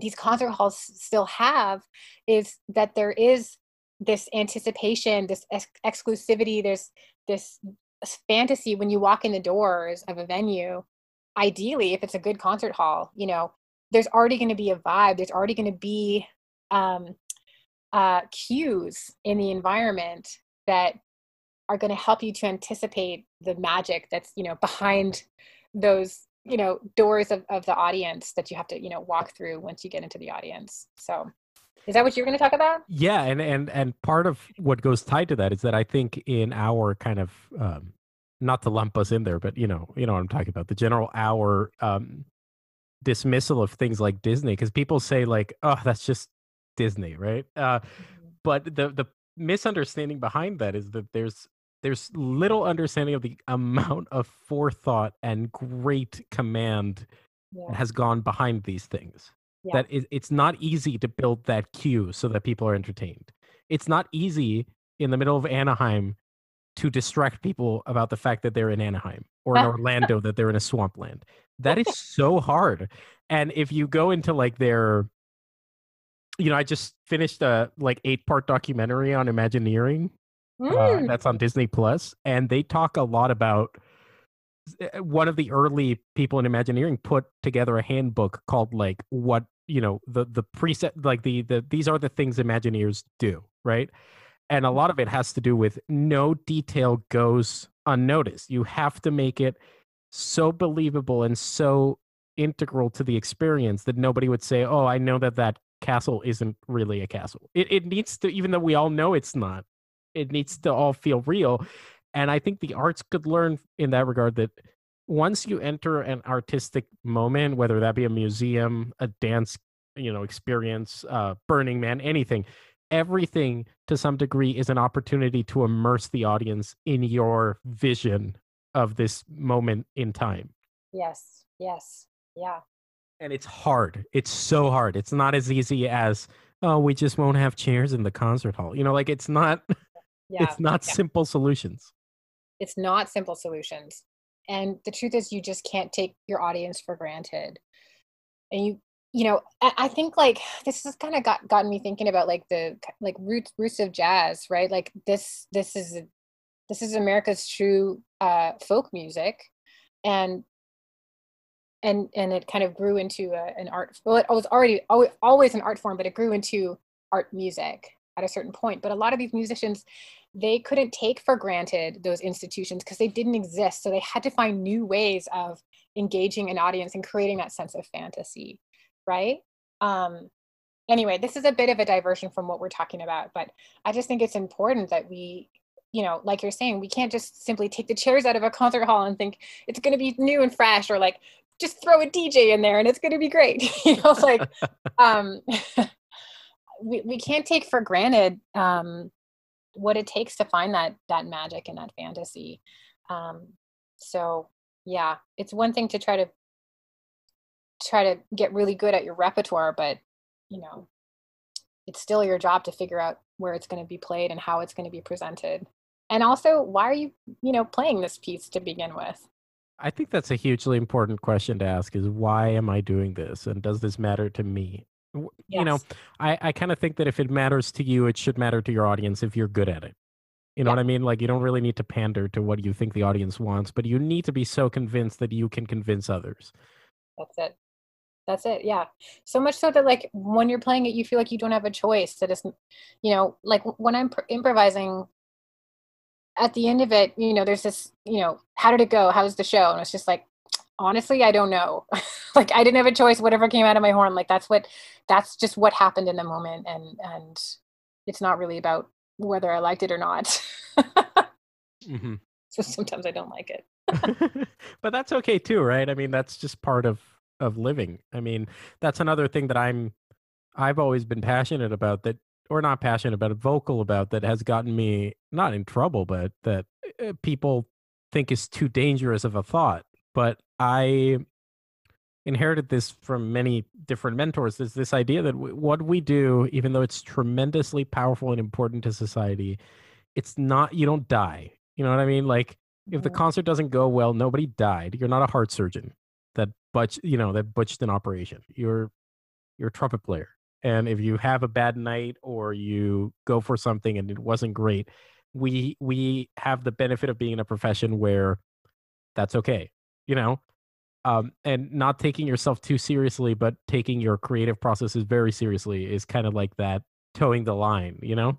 these concert halls still have is that there is this anticipation this ex- exclusivity there's this fantasy when you walk in the doors of a venue ideally if it's a good concert hall you know there's already going to be a vibe there's already going to be um, uh, cues in the environment that are going to help you to anticipate the magic that's you know behind those you know doors of, of the audience that you have to you know walk through once you get into the audience. So is that what you're going to talk about? Yeah and and and part of what goes tied to that is that i think in our kind of um not to lump us in there but you know you know what i'm talking about the general our um dismissal of things like disney because people say like oh that's just disney right? Uh mm-hmm. but the the misunderstanding behind that is that there's there's little understanding of the amount of forethought and great command yeah. has gone behind these things. Yeah. That it, it's not easy to build that cue so that people are entertained. It's not easy in the middle of Anaheim to distract people about the fact that they're in Anaheim or in Orlando that they're in a swampland. That is so hard. And if you go into like their you know, I just finished a like eight part documentary on Imagineering mm. Uh, that's on Disney Plus, and they talk a lot about eh, one of the early people in Imagineering put together a handbook called like what you know the the preset like the the these are the things Imagineers do right, and a lot of it has to do with no detail goes unnoticed. You have to make it so believable and so integral to the experience that nobody would say, "Oh, I know that that castle isn't really a castle." It it needs to, even though we all know it's not it needs to all feel real. And I think the arts could learn in that regard that once you enter an artistic moment, whether that be a museum, a dance, you know, experience, uh, Burning Man, anything, everything to some degree is an opportunity to immerse the audience in your vision of this moment in time. Yes. Yes. Yeah. And it's hard. It's so hard. It's not as easy as, oh, we just won't have chairs in the concert hall. You know, like it's not yeah. It's not yeah. simple solutions. It's not simple solutions. And the truth is you just can't take your audience for granted. And you you know, I, think like this has kind of got gotten me thinking about like the like roots roots of jazz, right? Like this this is this is America's true uh, folk music, and and and it kind of grew into a, an art. Well, it was already always, always an art form, but it grew into art music at a certain point. But a lot of these musicians, they couldn't take for granted those institutions because they didn't exist. So they had to find new ways of engaging an audience and creating that sense of fantasy, right? Um, anyway, this is a bit of a diversion from what we're talking about, but I just think it's important that we, you know, like you're saying, we can't just simply take the chairs out of a concert hall and think it's going to be new and fresh or like just throw a DJ in there and it's going to be great. you know, like, um, we, we can't take for granted um, what it takes to find that that magic and that fantasy. Um, so yeah it's one thing to try to try to get really good at your repertoire but you know it's still your job to figure out where it's going to be played and how it's going to be presented. And also why are you you know playing this piece to begin with? I think that's a hugely important question to ask is why am i doing this? And does this matter to me you yes. know i i kind of think that if it matters to you it should matter to your audience if you're good at it. You know yeah. what i mean? Like you don't really need to pander to what you think the audience wants but you need to be so convinced that you can convince others. That's it. That's it yeah. So much so that like when you're playing it you feel like you don't have a choice that is you know like when i'm pr- improvising at the end of it you know there's this you know how did it go? How's the show? And it's just like honestly i don't know. Like i didn't have a choice. Whatever came out of my horn like that's what that's just what happened in the moment and and it's not really about whether i liked it or not. Mm-hmm. so sometimes i don't like it. But that's okay too right? I mean that's just part of of living. I mean that's another thing that i'm i've always been passionate about that or not passionate about vocal about that has gotten me not in trouble but that uh, people think is too dangerous of a thought but I inherited this from many different mentors is this idea that w- what we do even though it's tremendously powerful and important to society it's not you don't die you know what i mean? Like if the mm-hmm. concert doesn't go well nobody died you're not a heart surgeon that butch you know that butched an operation you're you're a trumpet player and if you have a bad night or you go for something and it wasn't great we we have the benefit of being in a profession where that's okay you know um, and not taking yourself too seriously but taking your creative processes very seriously is kind of like that toeing the line you know?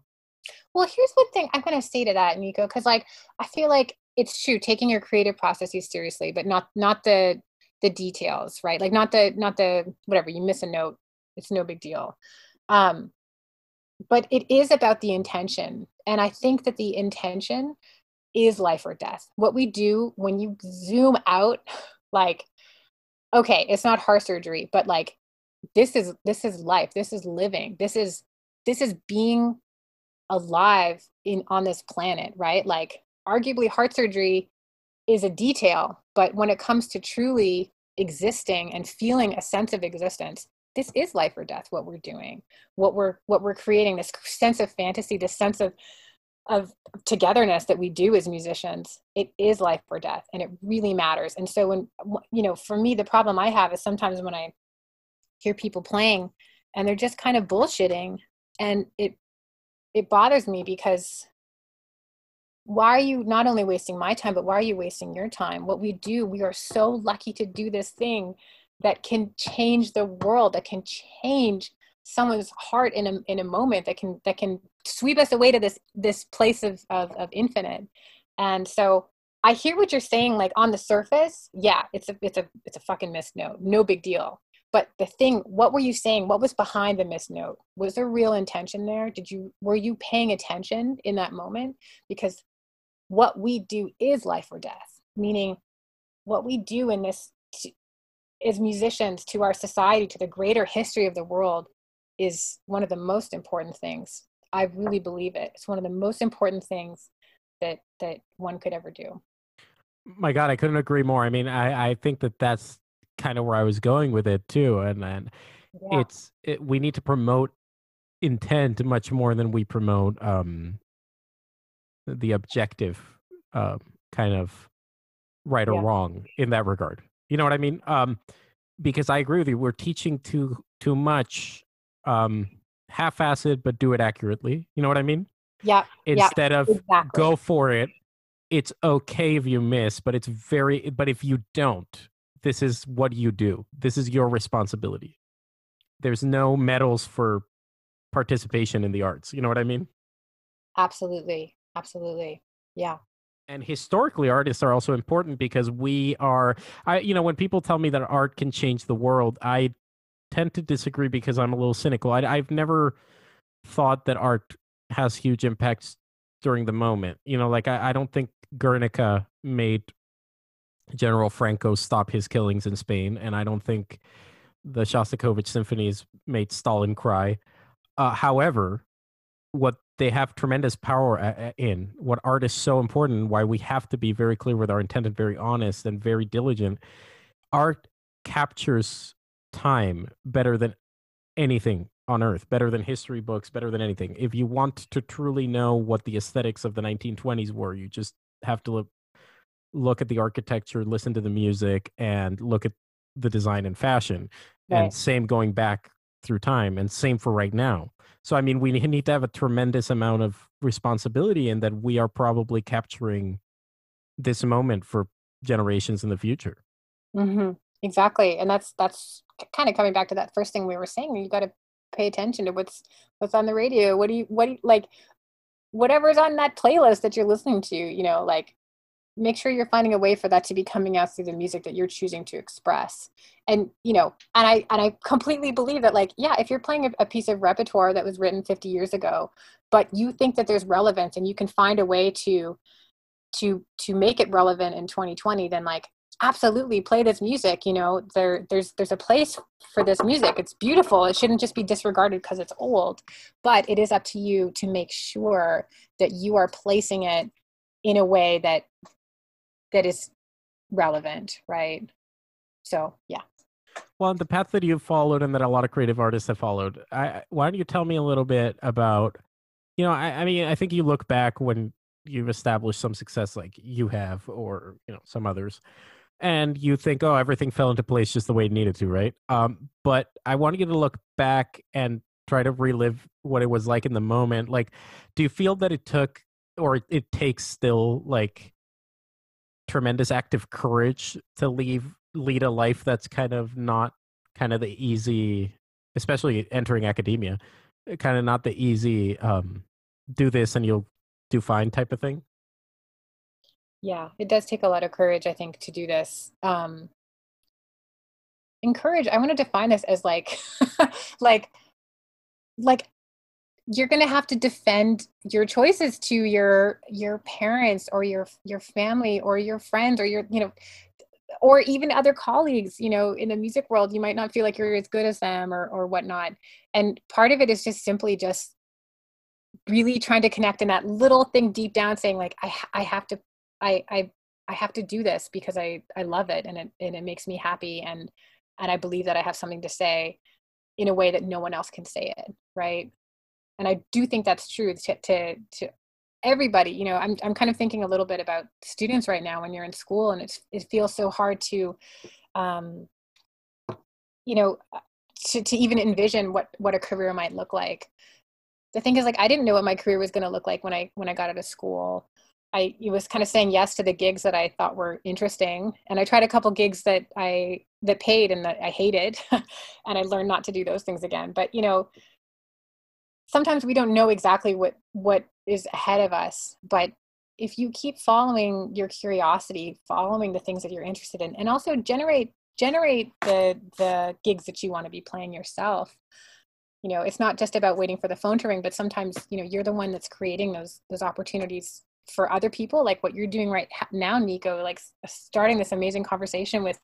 Well here's one thing i'm going to say to that nico because like i feel like it's true taking your creative processes seriously but not not the the details right? Like not the not the whatever you miss a note it's no big deal. Um but it is about the intention and i think that the intention is life or death. What we do when you zoom out like okay it's not heart surgery but like this is this is life. This is living. This is this is being alive in on this planet right? Like arguably heart surgery is a detail but when it comes to truly existing and feeling a sense of existence this is life or death what we're doing. What we're what we're creating this sense of fantasy this sense of of togetherness that we do as musicians it is life or death and it really matters. And so when you know for me the problem i have is sometimes when i hear people playing and they're just kind of bullshitting and it it bothers me because why are you not only wasting my time but why are you wasting your time? What we do we are so lucky to do this thing that can change the world that can change someone's heart in a in a moment that can that can sweep us away to this this place of of, of infinite. And so i hear what you're saying like on the surface yeah it's a it's a it's a fucking missed note no big deal. But the thing what were you saying? What was behind the missed note was there real intention there? Did you were you paying attention in that moment? Because what we do is life or death. Meaning what we do in this as musicians to our society to the greater history of the world is one of the most important things i really believe it it's one of the most important things that that one could ever do my god i couldn't agree more i mean i i think that that's kind of where i was going with it too and then yeah. it's it, we need to promote intent much more than we promote um the objective uh, kind of right or yeah. wrong in that regard you know what I mean? Um, because I agree with you. We're teaching too too much um, half-assed, but do it accurately. You know what I mean? Yeah. Instead yeah, of exactly. go for it, it's okay if you miss, but it's very. But if you don't, this is what you do. This is your responsibility. There's no medals for participation in the arts. You know what I mean? Absolutely. Absolutely. Yeah and historically artists are also important because we are i you know when people tell me that art can change the world i tend to disagree because i'm a little cynical. I, i've never thought that art has huge impacts during the moment. You know like i, I don't think guernica made general franco stop his killings in spain and i don't think the shostakovich symphonies made stalin cry. Uh, however what they have tremendous power in what art is so important why we have to be very clear with our intent and very honest and very diligent art captures time better than anything on earth better than history books better than anything. If you want to truly know what the aesthetics of the 1920s were you just have to look look at the architecture listen to the music and look at the design and fashion. Right. and same going back through time and same for right now. So i mean we need to have a tremendous amount of responsibility in that we are probably capturing this moment for generations in the future. Mm-hmm. exactly. And that's that's kind of coming back to that first thing we were saying you got to pay attention to what's what's on the radio. What do you what do you like whatever's on that playlist that you're listening to you know like make sure you're finding a way for that to be coming out through the music that you're choosing to express. And you know and i and i completely believe that like yeah if you're playing a, a, piece of repertoire that was written 50 years ago but you think that there's relevance and you can find a way to to to make it relevant in 2020 then like absolutely play this music you know there there's there's a place for this music it's beautiful it shouldn't just be disregarded because it's old but it is up to you to make sure that you are placing it in a way that that is relevant, right? So, yeah. Well, the path that you've followed and that a lot of creative artists have followed, I, why don't you tell me a little bit about, you know, I, I mean, I think you look back when you've established some success like you have, or, you know, some others, and you think, oh, everything fell into place just the way it needed to, right? Um, but I want you to look back and try to relive what it was like in the moment like do you feel that it took or it takes still like tremendous active courage to leave lead a life that's kind of not kind of the easy especially entering academia kind of not the easy um do this and you'll do fine type of thing yeah it does take a lot of courage i think to do this um encourage i want to define this as like like like you're going to have to defend your choices to your your parents or your your family or your friends or your you know or even other colleagues you know in the music world you might not feel like you're as good as them or or whatnot and part of it is just simply just really trying to connect in that little thing deep down saying like i i have to i i i have to do this because i i love it and it and it makes me happy and and i believe that i have something to say in a way that no one else can say it right? And i do think that's true to to, to everybody you know I'm, I'm kind of thinking a little bit about students right now when you're in school and it's it feels so hard to um you know to, to even envision what what a career might look like. The thing is like i didn't know what my career was going to look like when i when i got out of school i was kind of saying yes to the gigs that i thought were interesting and i tried a couple gigs that i that paid and that i hated and i learned not to do those things again but you know sometimes we don't know exactly what what is ahead of us but if you keep following your curiosity following the things that you're interested in and also generate generate the the gigs that you want to be playing yourself you know it's not just about waiting for the phone to ring but sometimes you know you're the one that's creating those those opportunities for other people like what you're doing right now nico like starting this amazing conversation with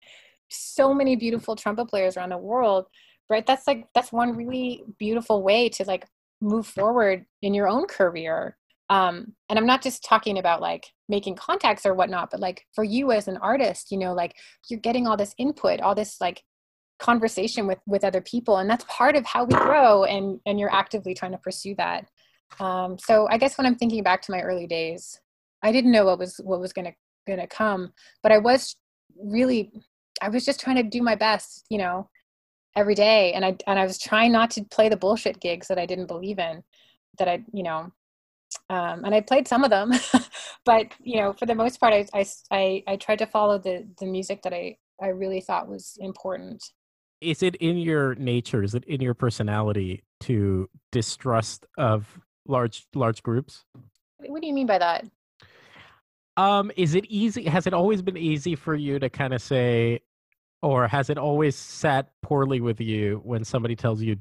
so many beautiful trumpet players around the world right? That's like that's one really beautiful way to like move forward in your own career. Um and i'm not just talking about like making contacts or whatnot but like for you as an artist you know like you're getting all this input all this like conversation with with other people and that's part of how we grow and and you're actively trying to pursue that um so i guess when i'm thinking back to my early days i didn't know what was what was going to come but i was really i was just trying to do my best you know every day and i and i was trying not to play the bullshit gigs that i didn't believe in that i you know um, and i played some of them but you know for the most part I, I i i tried to follow the the music that i i really thought was important. Is it in your nature is it in your personality to distrust of large large groups? What do you mean by that? Um is it easy has it always been easy for you to kind of say or has it always sat poorly with you when somebody tells you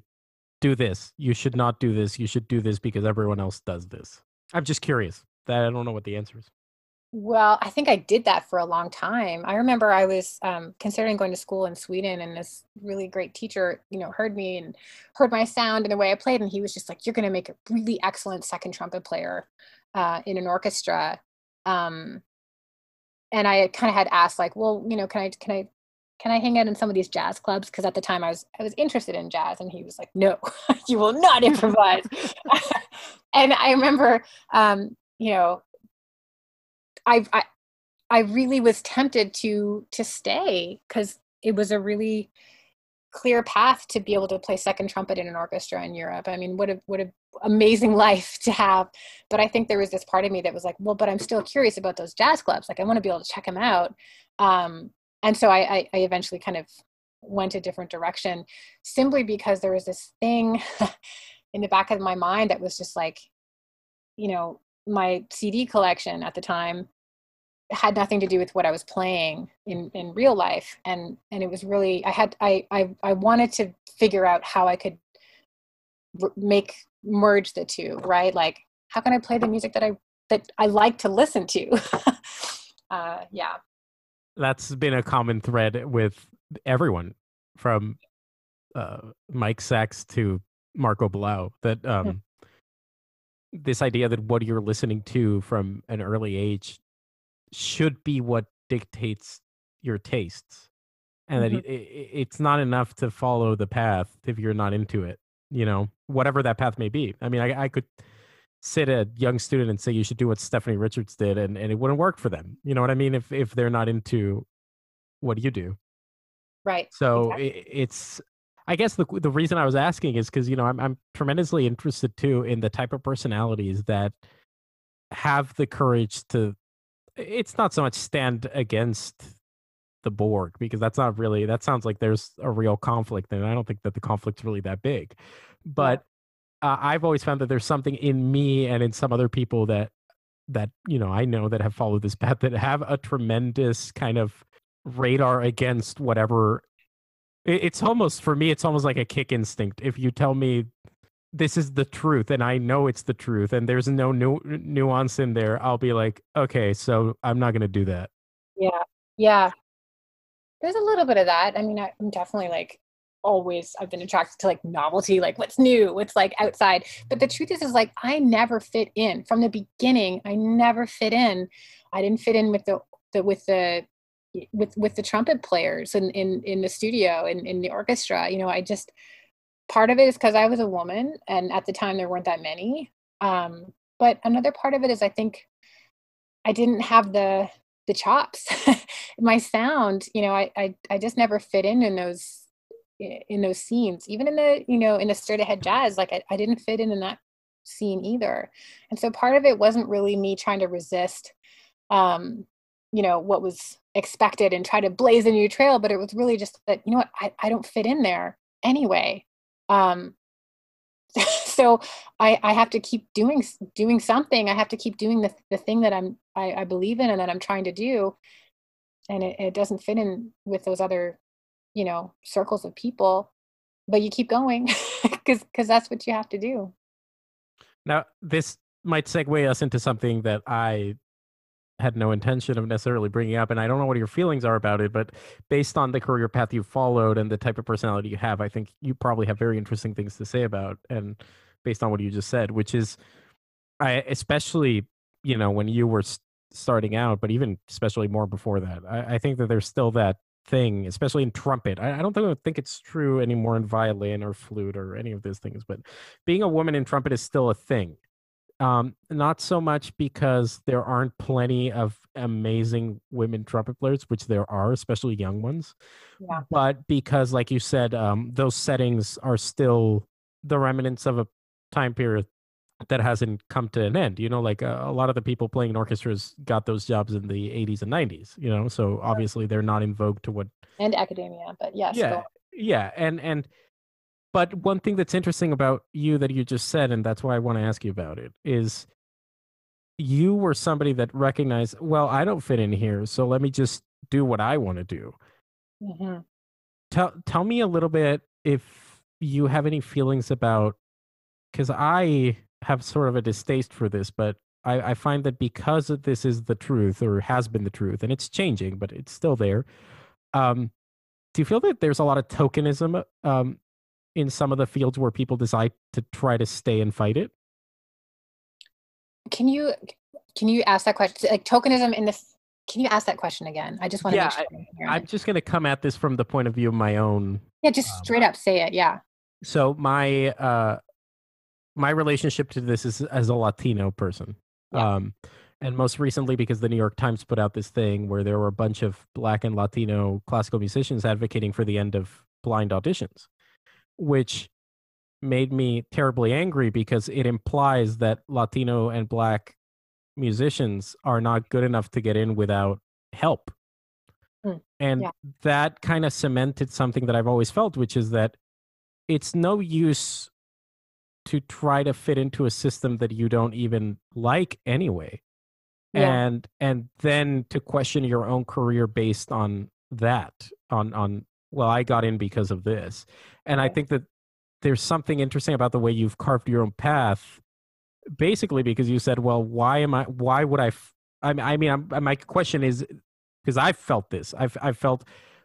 do this. You should not do this. You should do this because everyone else does this? I'm just curious. That i don't know what the answer is well i think i did that for a long time i remember i was um, considering going to school in sweden and this really great teacher you know heard me and heard my sound and the way i played and he was just like you're going to make a really excellent second trumpet player uh, in an orchestra um, and i kind of had asked like well you know can i can i can I hang out in some of these jazz clubs? Because at the time I was I was interested in jazz, and he was like, No, you will not improvise. and I remember, um, you know, I, I really was tempted to to stay because it was a really clear path to be able to play second trumpet in an orchestra in Europe. I mean, what a what a amazing life to have. But I think there was this part of me that was like, well, but I'm still curious about those jazz clubs. Like I want to be able to check them out. Um, and so I, I, I eventually kind of went a different direction simply because there was this thing in the back of my mind that was just like you know my cd collection at the time had nothing to do with what i was playing in in real life. And and it was really i had i i, I wanted to figure out how i could r- make merge the two right? Like how can i play the music that i that i like to listen to? Uh yeah. That's been a common thread with everyone from uh, Mike Sachs to Marco Blaauw that um, this idea that what you're listening to from an early age should be what dictates your tastes and mm-hmm. that it, it, it's not enough to follow the path if you're not into it you know whatever that path may be i mean i, I could sit a young student and say you should do what Stephanie Richards did and, and it wouldn't work for them. You know what I mean? If if they're not into what you do. Right. So exactly. it, it's I guess the the reason I was asking is because you know I'm I'm tremendously interested too in the type of personalities that have the courage to. It's not so much stand against the Borg because that's not really that sounds like there's a real conflict and I don't think that the conflict's really that big. But uh, I've always found that there's something in me and in some other people that that you know I know that have followed this path that have a tremendous kind of radar against whatever it's almost for me it's almost like a kick instinct if you tell me this is the truth and i know it's the truth and there's no nu- nuance in there i'll be like okay so i'm not going to do that. Yeah yeah. There's a little bit of that i mean i'm definitely like always i've been attracted to like novelty like what's new what's like outside but the truth is is like i never fit in from the beginning i never fit in i didn't fit in with the, the with the with with the trumpet players in in in the studio and in, in the orchestra you know i just part of it is because i was a woman and at the time there weren't that many um but another part of it is i think i didn't have the the chops. My sound you know I, I i just never fit in in those in those scenes even in the you know in the straight ahead jazz like I, I didn't fit in in that scene either. And so part of it wasn't really me trying to resist um you know what was expected and try to blaze a new trail but it was really just that you know what i, I don't fit in there anyway um so I, I have to keep doing doing something. I have to keep doing the, the thing that i'm I, I believe in and that i'm trying to do. And it, it doesn't fit in with those other you know circles of people. But you keep going because because that's what you have to do. Now this might segue us into something that i had no intention of necessarily bringing up and i don't know what your feelings are about it but based on the career path you followed and the type of personality you have i think you probably have very interesting things to say about and based on what you just said which is i especially you know when you were starting out but even especially more before that I, I think that there's still that thing, especially in trumpet. I, I don't think, think it's true anymore in violin or flute or any of those things, but being a woman in trumpet is still a thing. Um, not so much because there aren't plenty of amazing women trumpet players, which there are, especially young ones, yeah. but because, like you said, um, those settings are still the remnants of a time period that hasn't come to an end. You know, like uh, a lot of the people playing in orchestras got those jobs in the 80s and 90s, you know, so obviously they're not in vogue to what and academia, but yes. Yeah. Yeah, and and but one thing that's interesting about you that you just said and that's why I want to ask you about it is you were somebody that recognized, well, I don't fit in here, so let me just do what I want to do. Mm-hmm. Tell tell me a little bit if you have any feelings about because I have sort of a distaste for this, but I, I find that because this is the truth or has been the truth, and it's changing, but it's still there. Um, do you feel that there's a lot of tokenism um, in some of the fields where people decide to try to stay and fight it? Can you can you ask that question? Like tokenism in the can you ask that question again? I just want to yeah, sure I, am just going to come at this from the point of view of my own. Yeah, just um, straight up say it. Yeah. So my uh, my relationship to this is as a Latino person. Yeah. Um, and most recently, because the New York Times put out this thing where there were a bunch of Black and Latino classical musicians advocating for the end of blind auditions, which made me terribly angry because it implies that Latino and Black musicians are not good enough to get in without help. Mm, and yeah. that kind of cemented something that I've always felt, which is that it's no use to try to fit into a system that you don't even like anyway yeah. and and then to question your own career based on that on on well i got in because of this and i think that there's something interesting about the way you've carved your own path basically because you said well why am i why would i f- i mean, I mean I'm, uh, my question is uh, because i've felt this i've i've felt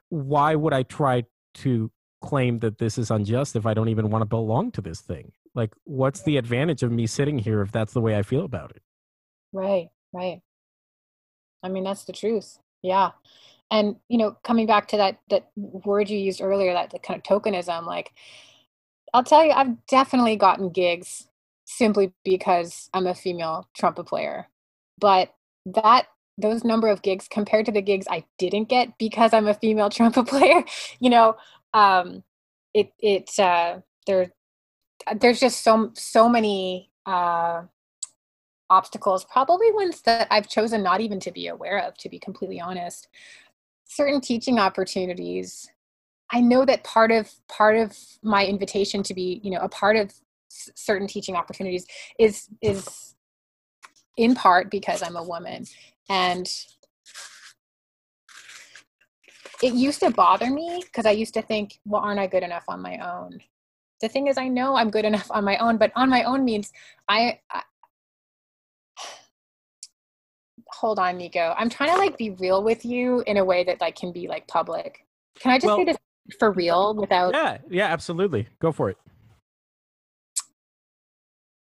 why would i try to claim that this is unjust if i don't even want to belong to this thing like, what's the advantage of me sitting here if that's the way I feel about it? Right, right. I mean, that's the truth. Yeah. And, you know, coming back to that that word you used earlier, that the kind of tokenism, like I'll tell you, I've definitely gotten gigs simply because I'm a female trumpet player. But that those number of gigs compared to the gigs I didn't get because I'm a female trumpet player, you know, um, it it uh there there's just so so many uh obstacles probably ones that i've chosen not even to be aware of to be completely honest certain teaching opportunities i know that part of part of my invitation to be you know a part of s- certain teaching opportunities is is in part because i'm a woman and it used to bother me because I used to think, well, aren't I good enough on my own? The thing is, I know I'm good enough on my own, but on my own means I, hold on, Nico. I'm trying to like be real with you in a way that like can be like public. Can I just Well- say this for real without? Yeah, yeah, absolutely. Go for it.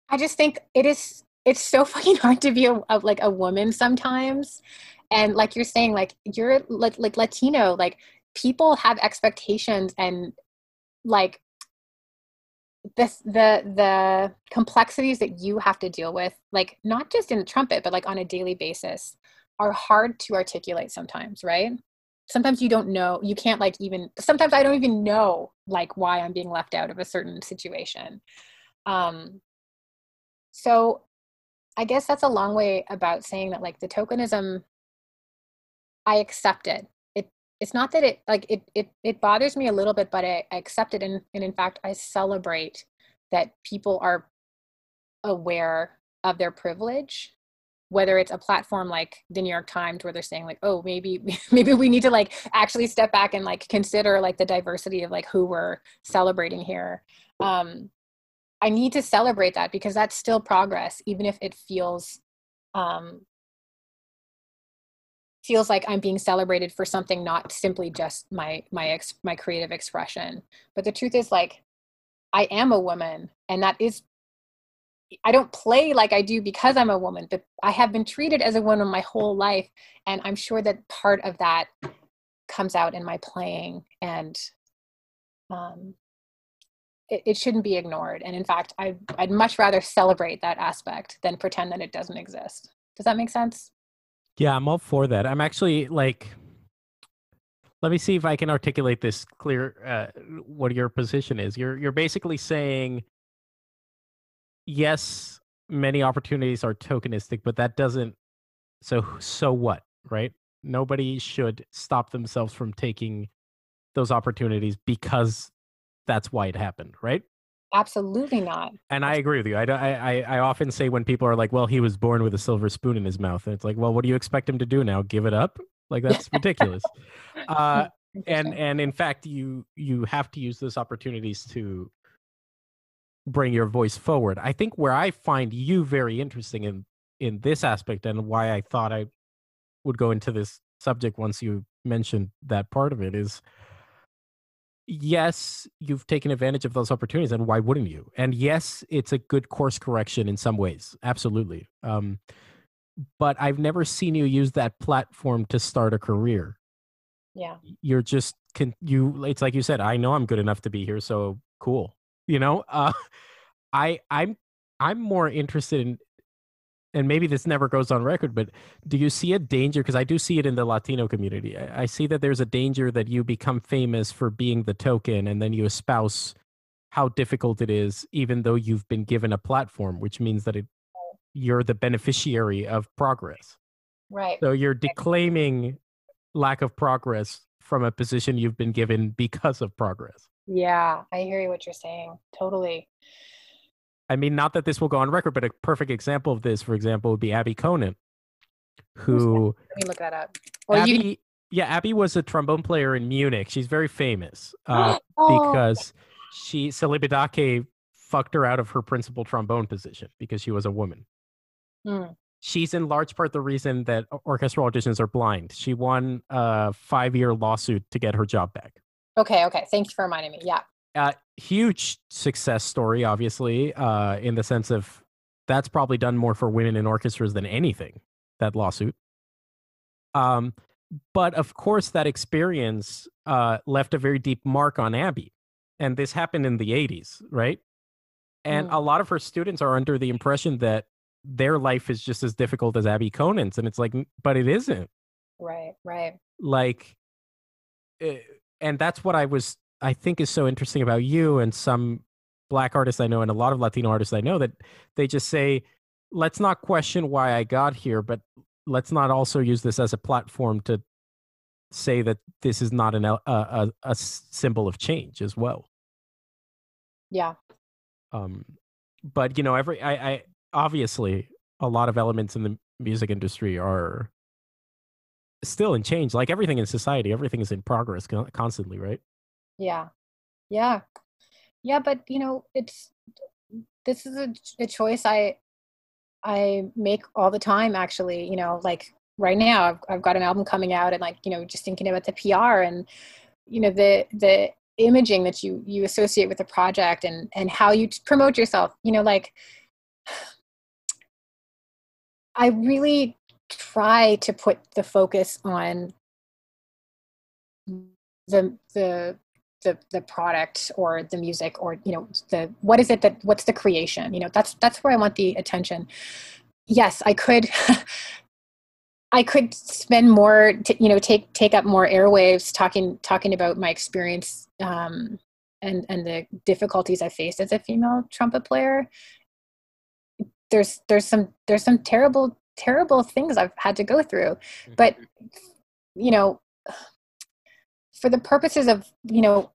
I just think it is. It's so fucking hard to be a, a like a woman sometimes, and like you're saying, like you're like like Latino, like people have expectations and like this the the complexities that you have to deal with, like not just in the trumpet, but like on a daily basis, are hard to articulate sometimes, right? Sometimes you don't know, you can't like even. Sometimes I don't even know like why I'm being left out of a certain situation. Um, so I guess that's a long way about saying that like the tokenism I accept it. It it's not that it like it it it bothers me a little bit, but I, I accept it and, and in fact I celebrate that people are aware of their privilege whether it's a platform like the New York Times where they're saying like oh maybe maybe we need to like actually step back and like consider like the diversity of like who we're celebrating here. Um I need to celebrate that because that's still progress, even if it feels um, feels like I'm being celebrated for something not simply just my my ex, my creative expression. But the truth is, like, I am a woman, and that is. I don't play like I do because I'm a woman, but I have been treated as a woman my whole life, and I'm sure that part of that comes out in my playing and um, it, it shouldn't be ignored. And in fact, I, I'd much rather celebrate that aspect than pretend that it doesn't exist. Does that make sense? Yeah, I'm all for that. I'm actually like, let me see if I can articulate this clear. Uh, what your position is? You're you're basically saying, yes, many opportunities are tokenistic, but that doesn't. So so what, right? Nobody should stop themselves from taking those opportunities because that's why it happened, right? Absolutely not. And I agree with you. I, I, I, I often say when people are like, well, he was born with a silver spoon in his mouth. And it's like, well, what do you expect him to do now? Give it up? Like, that's ridiculous. Uh, and, and in fact, you, you have to use those opportunities to bring your voice forward. I think where I find you very interesting in, in this aspect and why I thought I would go into this subject once you mentioned that part of it is yes, you've taken advantage of those opportunities, and why wouldn't you? And yes, it's a good course correction in some ways, absolutely. Um, but I've never seen you use that platform to start a career. yeah. You're just can you. It's like you said. I know I'm good enough to be here, so cool. You know, uh, I I'm I'm more interested in. And maybe this never goes on record, but do you see a danger? Because I do see it in the Latino community. I, I see that there's a danger that you become famous for being the token and then you espouse how difficult it is, even though you've been given a platform, which means that it, you're the beneficiary of progress. Right. So you're declaiming lack of progress from a position you've been given because of progress. Yeah. I hear what you're saying. Totally. I mean, not that this will go on record, but a perfect example of this, for example, would be Abby Conant, who Let me look that up. Or you. Abby, yeah, Abby was a trombone player in Munich. She's very famous uh, Oh, because she Celibidache fucked her out of her principal trombone position because she was a woman. hmm. She's in large part the reason that orchestral auditions are blind. She won a five-year lawsuit to get her job back. Okay. Okay. Thanks for reminding me. Yeah. Uh, huge success story, obviously, uh, in the sense of that's probably done more for women in orchestras than anything. That lawsuit. Um, but of course, that experience uh, left a very deep mark on Abby, and this happened in the '80s, right? And Mm. a lot of her students are under the impression that their life is just as difficult as Abby Conant's, and it's like, but it isn't Right. Right. like eh, and that's what i was I think is so interesting about you and some black artists I know and a lot of Latino artists I know that they just say, let's not question why I got here, but let's not also use this as a platform to say that this is not an a, a, a symbol of change as well. Yeah. Um, but you know, every I, I obviously a lot of elements in the music industry are still in change. Like everything in society, everything is in progress constantly, right? Yeah, yeah, yeah. But you know, it's this is a, a choice I I make all the time. Actually, you know, like right now, I've I've got an album coming out, and like you know, just thinking about the PR and you know the the imaging that you you associate with the project and and how you promote yourself. You know, like I really try to put the focus on the the the the product or the music or you know the what is it that what's the creation you know that's that's where i want the attention yes i could i could spend more to, you know take take up more airwaves talking talking about my experience um and and the difficulties i faced as a female trumpet player there's there's some there's some terrible terrible things I've had to go through. Mm-hmm. But you know, for the purposes of you know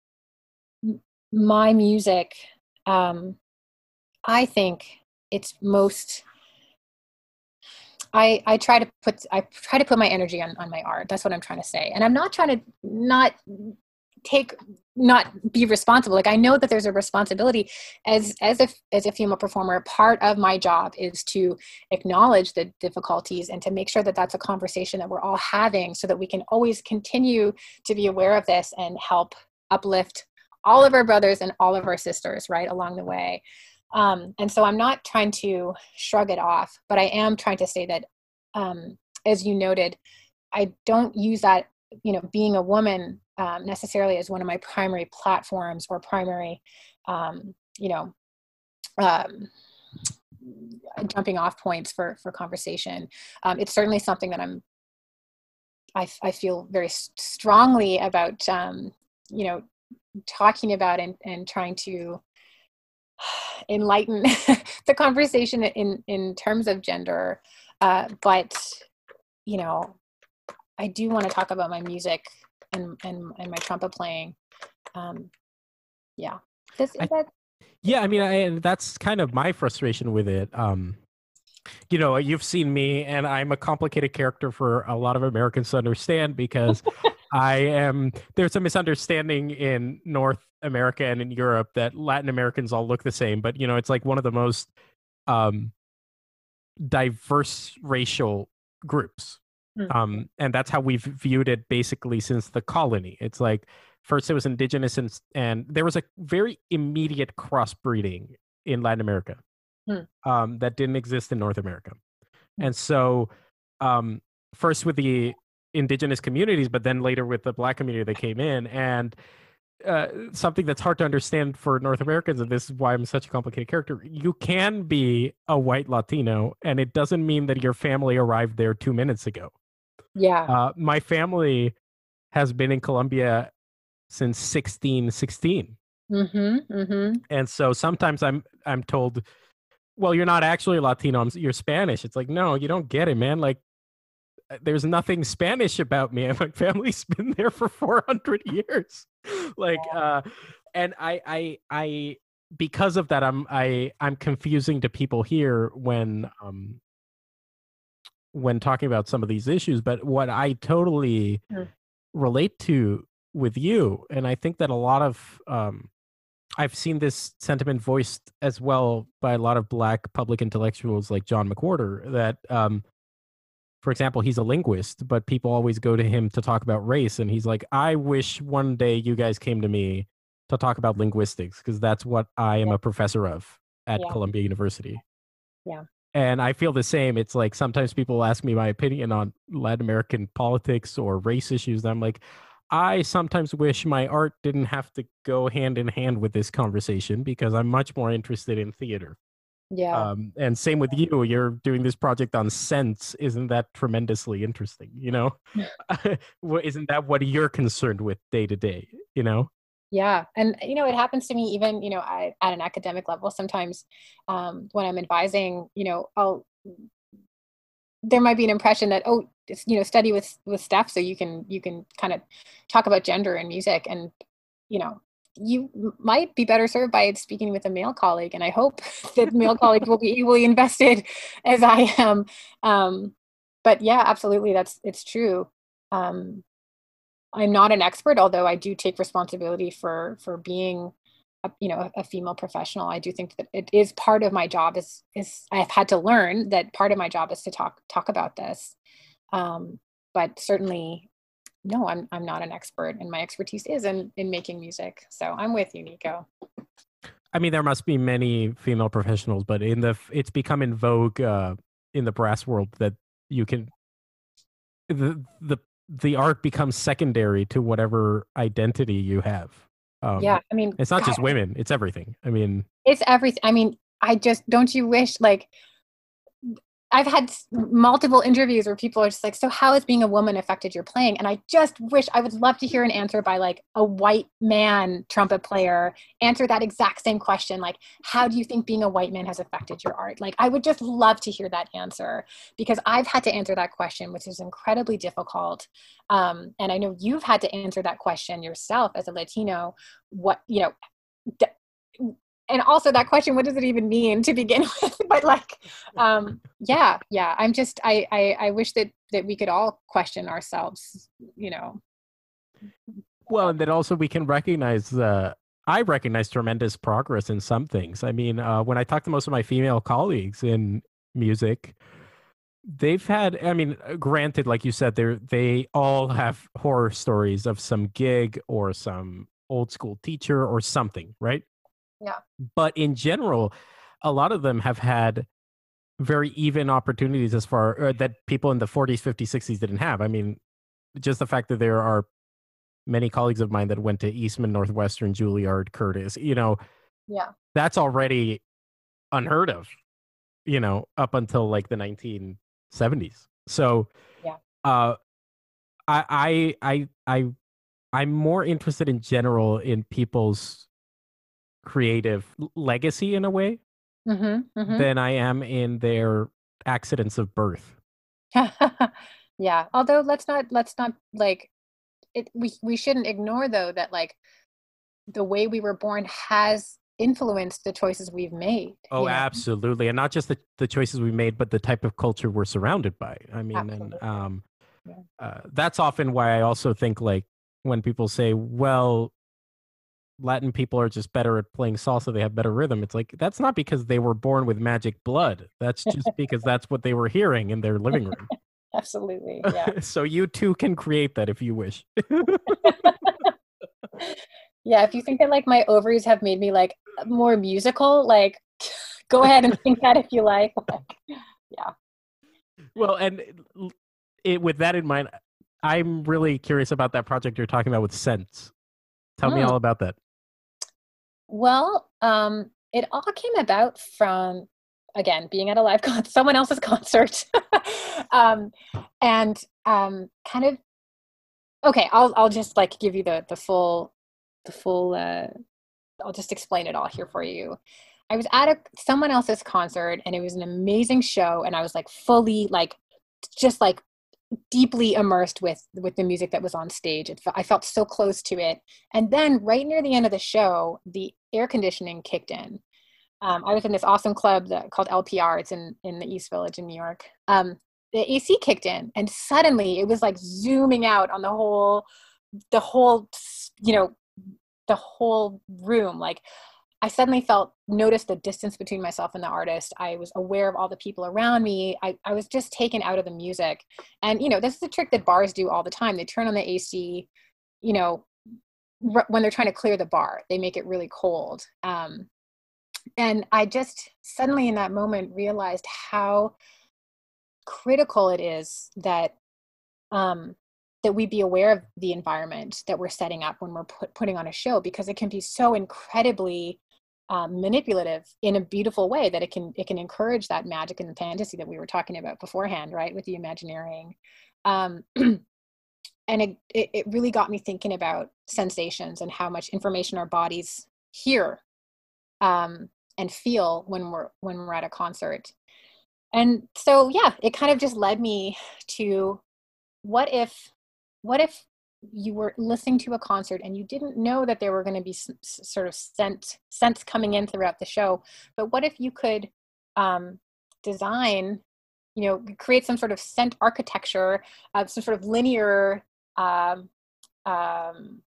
my music, um, I think it's most. I, I try to put I try to put my energy on, on my art. That's what I'm trying to say. And I'm not trying to not take not be responsible like i know that there's a responsibility as as a as a female performer part of my job is to acknowledge the difficulties and to make sure that that's a conversation that we're all having so that we can always continue to be aware of this and help uplift all of our brothers and all of our sisters right along the way um, and so i'm not trying to shrug it off but i am trying to say that um, as you noted i don't use that you know being a woman um, necessarily as one of my primary platforms or primary, um, you know, um, jumping off points for for conversation. Um, it's certainly something that I'm. I, I feel very strongly about, you know, talking about and, and trying to enlighten the conversation in in terms of gender. Uh, but you know, I do want to talk about my music and and, and my trumpet playing um yeah this, I, that... yeah i mean I, that's kind of my frustration with it um you know you've seen me and i'm a complicated character for a lot of americans to understand because i am there's a misunderstanding in north america and in europe that latin americans all look the same but you know it's like one of the most um diverse racial groups Mm-hmm. Um, and that's how we've viewed it basically since the colony. It's like first it was indigenous and, and there was a very immediate crossbreeding in Latin America mm. um, that didn't exist in North America. Mm. And so um, first with the indigenous communities, but then later with the black community that came in and uh, something that's hard to understand for North Americans, and this is why I'm such a complicated character. You can be a white Latino, and it doesn't mean that your family arrived there two minutes ago. Yeah. Uh, my family has been in Colombia since 1616. Mm-hmm, mm-hmm. And so sometimes I'm I'm told, well, you're not actually Latino. you're Spanish. It's like, no, you don't get it, man. Like, there's nothing Spanish about me. My family's been there for 400 years. like, uh, and I, I, I, because of that, I'm, I, I'm confusing to people here when, um, when talking about some of these issues, but what I totally mm. relate to with you, and I think that a lot of um, I've seen this sentiment voiced as well by a lot of black public intellectuals like John McWhorter that um, for example, he's a linguist, but people always go to him to talk about race. And he's like, I wish one day you guys came to me to talk about linguistics because that's what I am yeah. a professor of at yeah. Columbia University. Yeah and I feel the same. It's like sometimes people ask me my opinion on Latin American politics or race issues. And I'm like, I sometimes wish my art didn't have to go hand in hand with this conversation because I'm much more interested in theater. Yeah. Um, and same with you. You're doing this project on sense. Isn't that tremendously interesting? You know, isn't that what you're concerned with day to day? You know. yeah and you know it happens to me even you know I, at an academic level sometimes um, when i'm advising you know i'll there might be an impression that oh you know study with with Steph so you can you can kind of talk about gender and music and you know you might be better served by speaking with a male colleague and i hope that male colleagues will be equally invested as i am. Um, but yeah absolutely that's it's true. Um, i'm not an expert although i do take responsibility for for being a, you know a, a, female professional. I do think that it is part of my job is is i've had to learn that part of my job is to talk talk about this. Um, but certainly no i'm i'm not an expert and my expertise is in in making music so i'm with you nico i mean there must be many female professionals but in the it's become in vogue uh in the brass world that you can the the the art becomes secondary to whatever identity you have um, yeah, I mean, it's not God, just women; it's everything. I mean, it's everything. I mean, I just don't you wish like I've had multiple interviews where people are just like, "So how has being a woman affected your playing?" And I just wish I would love to hear an answer by like a white man trumpet player answer that exact same question, like, "How do you think being a white man has affected your art?" Like, I would just love to hear that answer because I've had to answer that question, which is incredibly difficult. Um, and I know you've had to answer that question yourself as a Latino. What you know, and also that question what does it even mean to begin with? But like um yeah yeah. I'm just I, I i wish that that we could all question ourselves you know. Well and that also we can recognize uh i recognize tremendous progress in some things. I mean uh when i talk to most of my female colleagues in music they've had i mean uh, granted like you said they they all have horror stories of some gig or some old school teacher or something right yeah. But in general, a lot of them have had very even opportunities as far uh, that people in the 40s, 50s, 60s didn't have. I mean, just the fact that there are many colleagues of mine that went to Eastman, Northwestern, Juilliard, Curtis, you know, yeah, that's already unheard of, you know, up until like the 1970s. So, yeah, uh, I, I, I, I, I'm more interested in general in people's creative legacy in a way mm-hmm, mm-hmm. than I am in their accidents of birth. yeah. Although let's not let's not like it we we shouldn't ignore though that like the way we were born has influenced the choices we've made. Oh, know? absolutely. And not just the, the choices we made, but the type of culture we're surrounded by. I mean, absolutely. and um, yeah. uh, that's often why I also think like when people say, well, Latin people are just better at playing salsa. They have better rhythm. It's like that's not because they were born with magic blood. That's just because that's what they were hearing in their living room. Absolutely. Yeah. so you too can create that if you wish. yeah, if you think that like my ovaries have made me like more musical, like go ahead and think that if you like. yeah. Well, and it, with that in mind, I'm really curious about that project you're talking about with Sense. Tell me hmm. all about that. Well, um, it all came about from again being at a live concert, someone else's concert, um, and um, kind of okay. I'll I'll just like give you the the full the full. Uh, I'll just explain it all here for you. I was at a someone else's concert and it was an amazing show and I was like fully like just like deeply immersed with with the music that was on stage. It, I felt so close to it. And then right near the end of the show, the air conditioning kicked in. Um, I was in this awesome club that, called LPR. It's in in the East Village in New York. Um, the AC kicked in, and suddenly it was like zooming out on the whole, the whole, you know, the whole room. Like I suddenly felt noticed the distance between myself and the artist. I was aware of all the people around me. I, I was just taken out of the music. And you know, this is a trick that bars do all the time. They turn on the AC, you know, r- when they're trying to clear the bar. They make it really cold. Um, and I just suddenly in that moment realized how critical it is that um, that we be aware of the environment that we're setting up when we're put, putting on a show because it can be so incredibly um, manipulative in a beautiful way that it can it can encourage that magic and fantasy that we were talking about beforehand right with the imagineering. Um, and it, it, really got me thinking about sensations and how much information our bodies hear um, and feel when we're when we're at a concert. And so yeah it kind of just led me to what if what if you were listening to a concert and you didn't know that there were going to be some, sort of scent scents coming in throughout the show but what if you could um, design you know create some sort of scent architecture uh, some sort of linear um, um,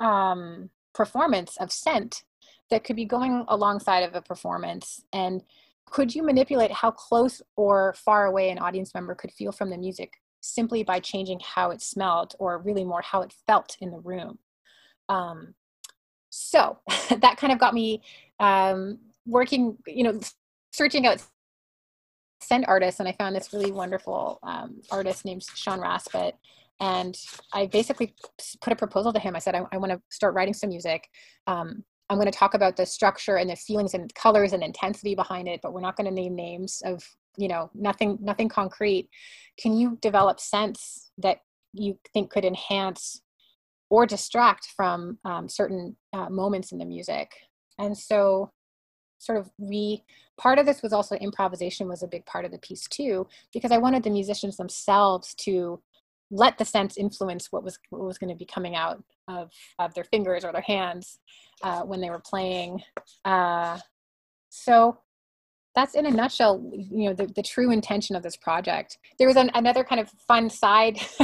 um, performance of scent that could be going alongside of a performance? And could you manipulate how close or far away an audience member could feel from the music simply by changing how it smelled or really more how it felt in the room. Um, so that kind of got me um, working you know searching out scent artists and i found this really wonderful um, artist named sean raspet and i basically put a proposal to him. I said i, I want to start writing some music. Um, i'm going to talk about the structure and the feelings and colors and intensity behind it but we're not going to name names of you know nothing nothing concrete. Can you develop sense that you think could enhance or distract from um, certain uh, moments in the music? And so sort of we part of this was also improvisation was a big part of the piece too because i wanted the musicians themselves to let the sense influence what was what was going to be coming out of, of their fingers or their hands uh, when they were playing. Uh, so that's in a nutshell you know the, the true intention of this project. There was an, another kind of fun side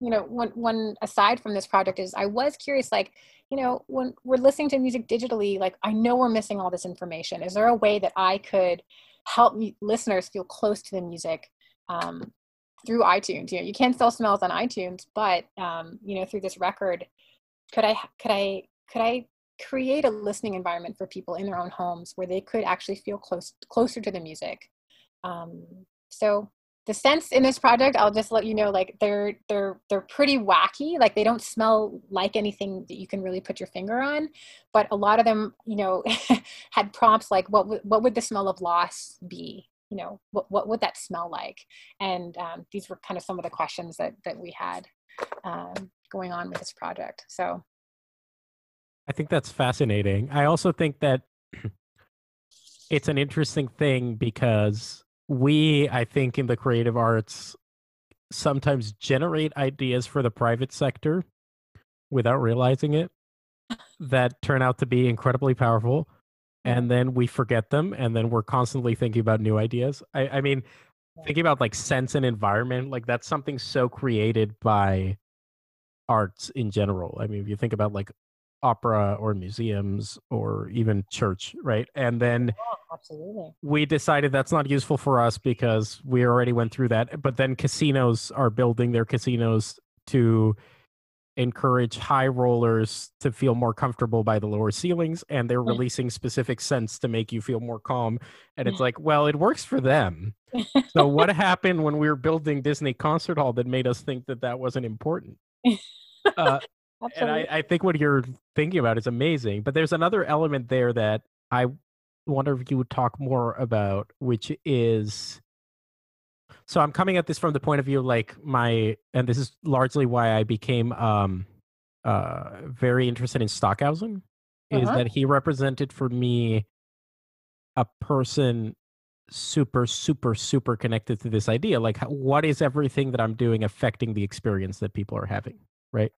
you know one, one aside from this project is i was curious like you know when we're listening to music digitally like i know we're missing all this information. Is there a way that i could help listeners feel close to the music um, through itunes? You know you can still smells on itunes but um, you know through this record could i could i could i create a listening environment for people in their own homes where they could actually feel close closer to the music. Um, so the scents in this project i'll just let you know like they're they're they're pretty wacky. Like they don't smell like anything that you can really put your finger on but a lot of them you know had prompts like what w- what would the smell of loss be? You know what, what would that smell like? And um, these were kind of some of the questions that that we had um, going on with this project. So I think that's fascinating. I also think that it's an interesting thing because we, I think, in the creative arts, sometimes generate ideas for the private sector without realizing it that turn out to be incredibly powerful. And then we forget them, and then we're constantly thinking about new ideas. I, I mean, thinking about like sense and environment, like that's something so created by arts in general. I mean, if you think about like opera or museums or even church, right? And then absolutely. we decided that's not useful for us because we already went through that. But then casinos are building their casinos to encourage high rollers to feel more comfortable by the lower ceilings and they're releasing specific scents to make you feel more calm and it's like well it works for them so what happened when we were building disney concert hall that made us think that that wasn't important uh, and I, I think what you're thinking about is amazing. But there's another element there that I wonder if you would talk more about, which is so I'm coming at this from the point of view like my and this is largely why I became um uh very interested in Stockhausen uh-huh. is that he represented for me a person super super super connected to this idea like what is everything that I'm doing affecting the experience that people are having right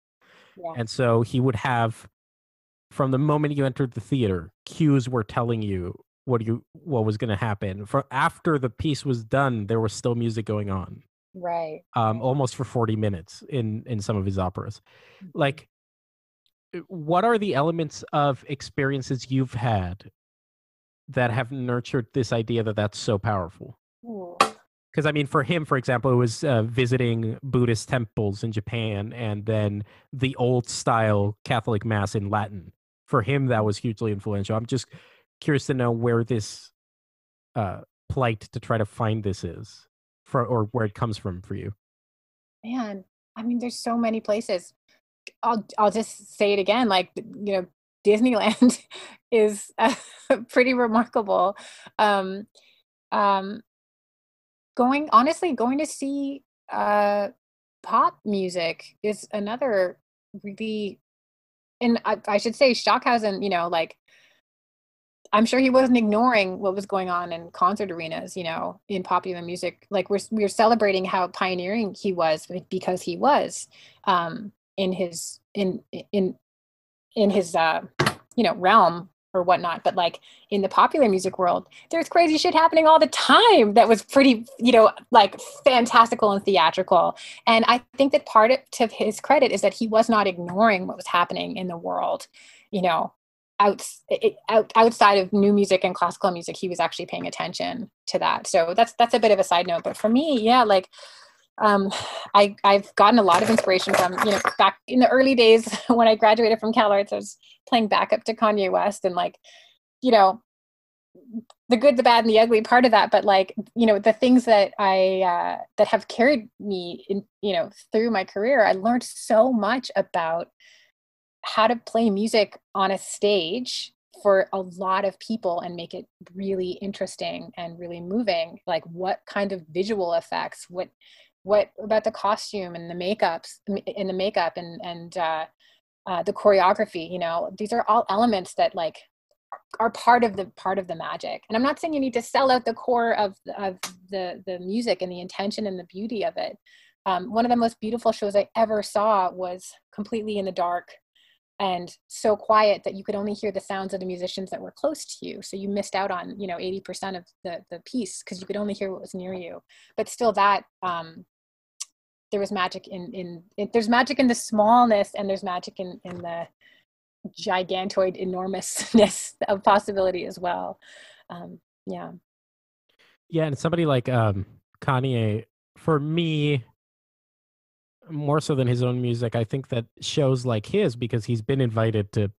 and so he would have from the moment you entered the theater, cues were telling you what you what was going to happen. For after the piece was done, there was still music going on. Right. Um almost for 40 minutes in in some of his operas. Mm-hmm. Like uh, what are the elements of experiences you've had that have nurtured this idea that that's so powerful? Because I mean, for him, for example, it was uh, visiting Buddhist temples in Japan and then the old style Catholic Mass in Latin. For him, that was hugely influential. I'm just curious to know where this uh, plight to try to find this is, for or where it comes from for you. Man, I mean, there's so many places. I'll I'll just say it again, like you know, Disneyland is uh, pretty remarkable. Um, um, going honestly going to see uh pop music is another really and I, I should say Stockhausen, you know, like I'm sure he wasn't ignoring what was going on in concert arenas, you know, in popular music. Like we're we're celebrating how pioneering he was because he was um, in his in in in his uh, you know realm or whatnot. But like in the popular music world, there's crazy shit happening all the time that was pretty, you know, like fantastical and theatrical. And I think that part of to his credit is that he was not ignoring what was happening in the world, you know, out, out outside of new music and classical music he was actually paying attention to that so that's that's a bit of a side note but for me yeah like um, I, I've gotten a lot of inspiration from, you know, back in the early days when I graduated from Cal Arts, I was playing backup to Kanye West and like, you know, the good, the bad, and the ugly part of that. But like, you know, the things that I, uh, that have carried me in, you know, through my career, I learned so much about how to play music on a stage for a lot of people and make it really interesting and really moving like what kind of visual effects what what about the costume and the makeups in the makeup and and uh, uh, the choreography you know? These are all elements that like are part of the part of the magic. And i'm not saying you need to sell out the core of of the the music and the intention and the beauty of it. Um, one of the most beautiful shows i ever saw was completely in the dark and so quiet that you could only hear the sounds of the musicians that were close to you. So you missed out on you know 80% of the the piece because you could only hear what was near you. But still that um there was magic in in it, there's magic in the smallness and there's magic in in the gigantoid enormousness of possibility as well. Um yeah. Yeah and somebody like um kanye for me more so than his own music, I think that shows like his because he's been invited to,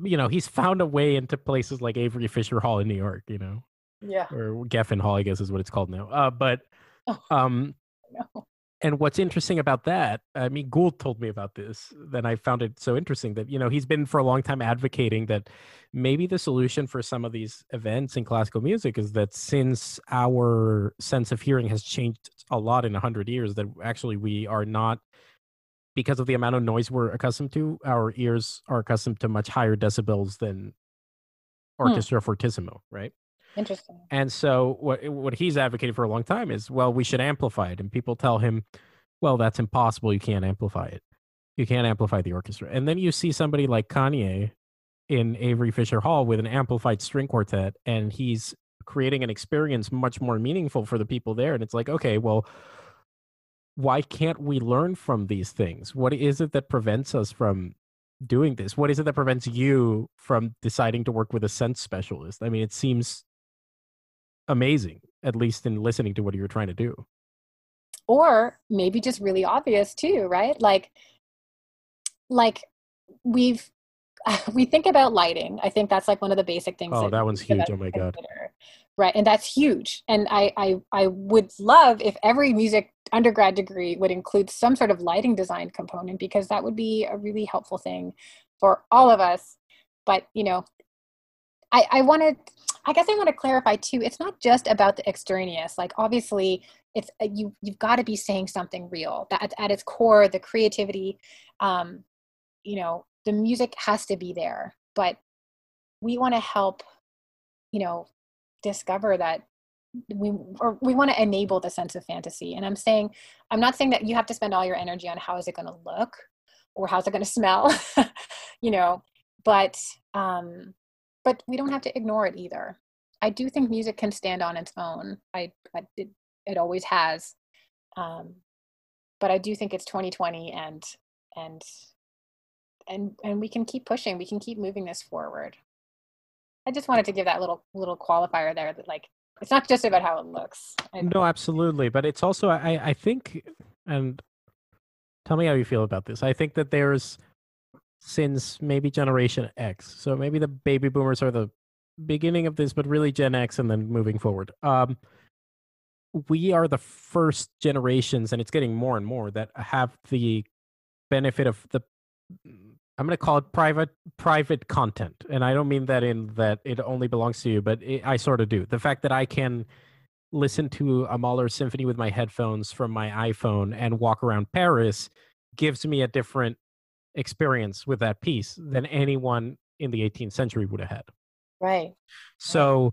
you know, he's found a way into places like Avery Fisher Hall in New York, you know, yeah, or Geffen Hall, I guess is what it's called now. Uh, but, oh, um, no and what's interesting about that, I mean, Gould told me about this, then I found it so interesting that, you know, he's been for a long time advocating that maybe the solution for some of these events in classical music is that since our sense of hearing has changed a lot in 100 years, that actually we are not, because of the amount of noise we're accustomed to, our ears are accustomed to much higher decibels than hmm. orchestra hmm. fortissimo, right? Interesting. And so what what he's advocated for a long time is, well, we should amplify it. And people tell him, well, that's impossible. You can't amplify it. You can't amplify the orchestra. And then you see somebody like Kanye in Avery Fisher Hall with an amplified string quartet, and he's creating an experience much more meaningful for the people there. And it's like, okay, well, why can't we learn from these things? What is it that prevents us from doing this? What is it that prevents you from deciding to work with a sense specialist? I mean, it seems amazing, at least in listening to what you're trying to do. Or maybe just really obvious too, right? Like, like we've we think about lighting. I think that's like one of the basic things. Oh, that, that one's huge! Oh my god! Right, and that's huge. And I, I, I would love if every music undergrad degree would include some sort of lighting design component because that would be a really helpful thing for all of us. But you know, I, I wanted I guess I want to clarify too. It's not just about the extraneous. Like obviously, it's uh, you. You've got to be saying something real. That at, at its core, the creativity, um, you know, the music has to be there. But we want to help, you know, discover that we or we want to enable the sense of fantasy. And I'm saying, I'm not saying that you have to spend all your energy on how is it going to look or how's it going to smell, you know, but um but we don't have to ignore it either. I do think music can stand on its own. I, I it, it always has. Um, but I do think it's 2020 and and and and we can keep pushing. We can keep moving this forward. I just wanted to give that little little qualifier there that like it's not just about how it looks. No, absolutely, but it's also I I think and tell me how you feel about this. I think that there's since maybe Generation X. So maybe the baby boomers are the beginning of this, but really Gen X and then moving forward. Um, we are the first generations, and it's getting more and more that have the benefit of the I'm going to call it private private content, and I don't mean that in that it only belongs to you, but it, I sort of do. The fact that I can listen to a Mahler symphony with my headphones from my iPhone and walk around Paris gives me a different experience with that piece than anyone in the 18th century would have had. Right. So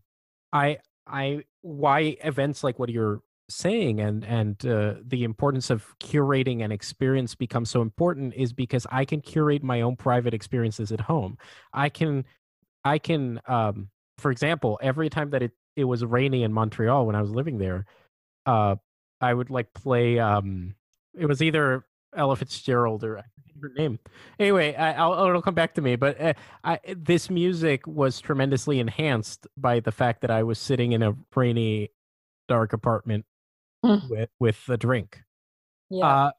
I I why events like what you're saying and and uh, the importance of curating an experience becomes so important is because I can curate my own private experiences at home. I can I can um for example, every time that it it was rainy in Montreal when I was living there, uh I would like play um it was either Ella Fitzgerald or her name. Anyway, I, will it'll come back to me. But uh, I, this music was tremendously enhanced by the fact that I was sitting in a rainy, dark apartment mm. with with a drink. Yeah, uh,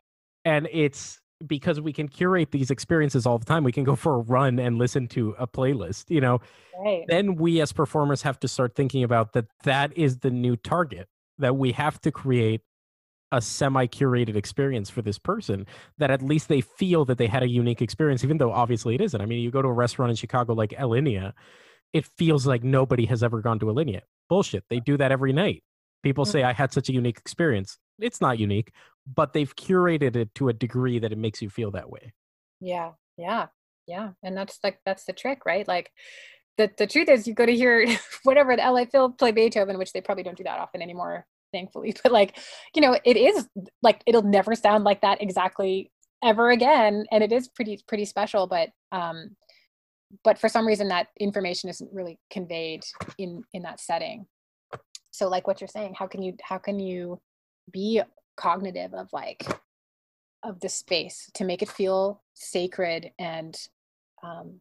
and it's because we can curate these experiences all the time. We can go for a run and listen to a playlist. You know, right. then we as performers have to start thinking about that. That is the new target that we have to create a semi curated experience for this person that at least they feel that they had a unique experience, even though obviously it isn't. I mean, you go to a restaurant in Chicago like Alinea, it feels like nobody has ever gone to Alinea. Bullshit. They do that every night. People say, I had such a unique experience. It's not unique, but they've curated it to a degree that it makes you feel that way. Yeah. Yeah. Yeah. And that's like, that's the trick, right? Like, the, the truth is you go to hear whatever the LA Phil play Beethoven, which they probably don't do that often anymore thankfully but like you know it is like it'll never sound like that exactly ever again and it is pretty pretty special but um but for some reason that information isn't really conveyed in in that setting. So like what you're saying how can you how can you be cognitive of like of the space to make it feel sacred and um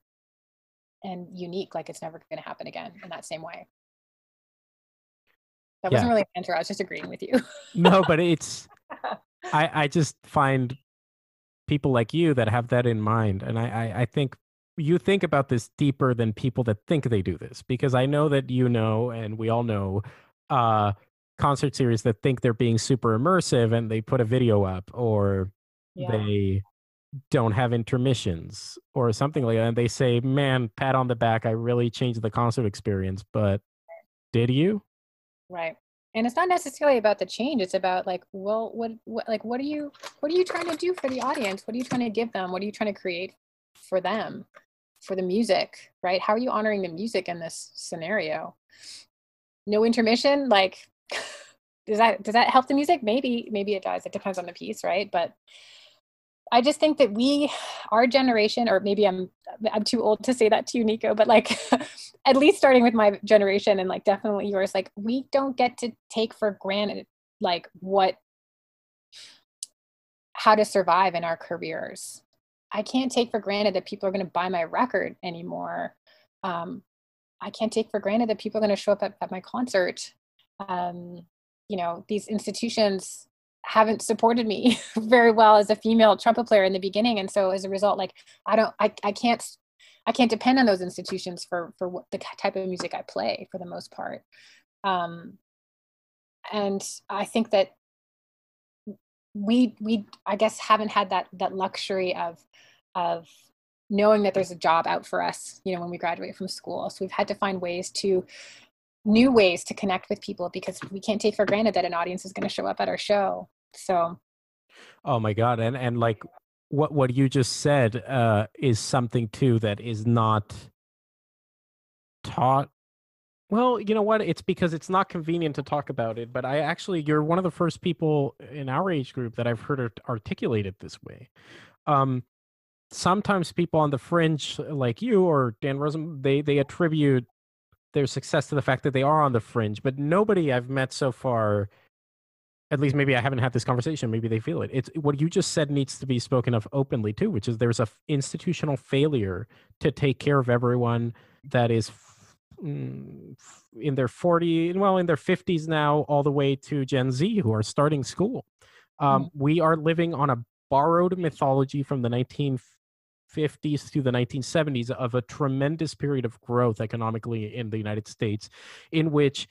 and unique like it's never going to happen again in that same way that wasn't really an answer. I was just agreeing with you. no, but it's I I just find people like you that have that in mind, and I, I I think you think about this deeper than people that think they do this because I know that you know, and we all know, uh, concert series that think they're being super immersive and they put a video up or yeah. they don't have intermissions or something like that. And they say, man, pat on the back, I really changed the concert experience. But did you? Right. And it's not necessarily about the change. It's about like, well, what, what, like, what are you, what are you trying to do for the audience? What are you trying to give them? What are you trying to create for them, for the music, right? How are you honoring the music in this scenario? No intermission, like, does that does that help the music? Maybe, maybe it does. It depends on the piece, right? But I just think that we, our generation, or maybe I'm I'm too old to say that to you, Nico, but like at least starting with my generation and like definitely yours, like we don't get to take for granted like what how to survive in our careers. I can't take for granted that people are going to buy my record anymore. Um, I can't take for granted that people are going to show up at, at my concert. Um, you know, these institutions haven't supported me very well as a female trumpet player in the beginning. And so as a result like i don't i, I can't i can't depend on those institutions for for what the type of music i play for the most part. Um and i think that we we i guess haven't had that that luxury of of knowing that there's a job out for us you know when we graduate from school. So we've had to find ways to new ways to connect with people because we can't take for granted that an audience is going to show up at our show. So Oh my god and and like what what you just said uh is something too that is not taught well, you know what? It's because it's not convenient to talk about it, but I actually you're one of the first people in our age group that I've heard articulate it this way. Um sometimes people on the fringe like you or Dan Rosen they they attribute their success to the fact that they are on the fringe. But nobody I've met so far, at least maybe I haven't had this conversation. Maybe they feel it. It's what you just said needs to be spoken of openly too, which is there's a f- institutional failure to take care of everyone that is mm, in their 40 well in their 50s now all the way to gen z who are starting school um, mm-hmm. we are living on a borrowed mythology from the 19 50s through the 1970s of a tremendous period of growth economically in the United States, in which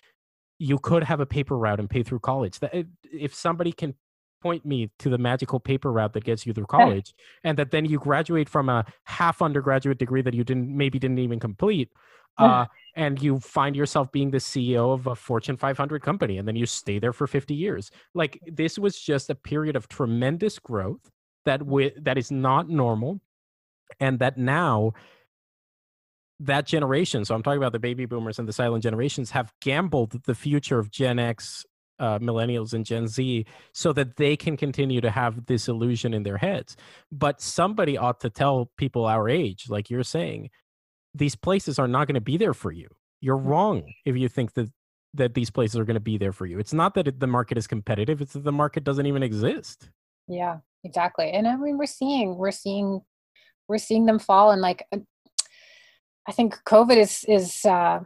you could have a paper route and pay through college. That if somebody can point me to the magical paper route that gets you through college, and that then you graduate from a half undergraduate degree that you didn't maybe didn't even complete, uh, and you find yourself being the ceo of a fortune 500 company and then you stay there for 50 years like this was just a period of tremendous growth that with that is not normal and that now that generation so i'm talking about the baby boomers and the silent generations have gambled the future of gen x uh, millennials and gen z so that they can continue to have this illusion in their heads. But somebody ought to tell people our age like you're saying these places are not going to be there for you. You're mm. wrong if you think that that these places are going to be there for you. It's not that it, the market is competitive it's that the market doesn't even exist. Yeah exactly and i mean we're seeing we're seeing we're seeing them fall and like uh, i think covid is is uh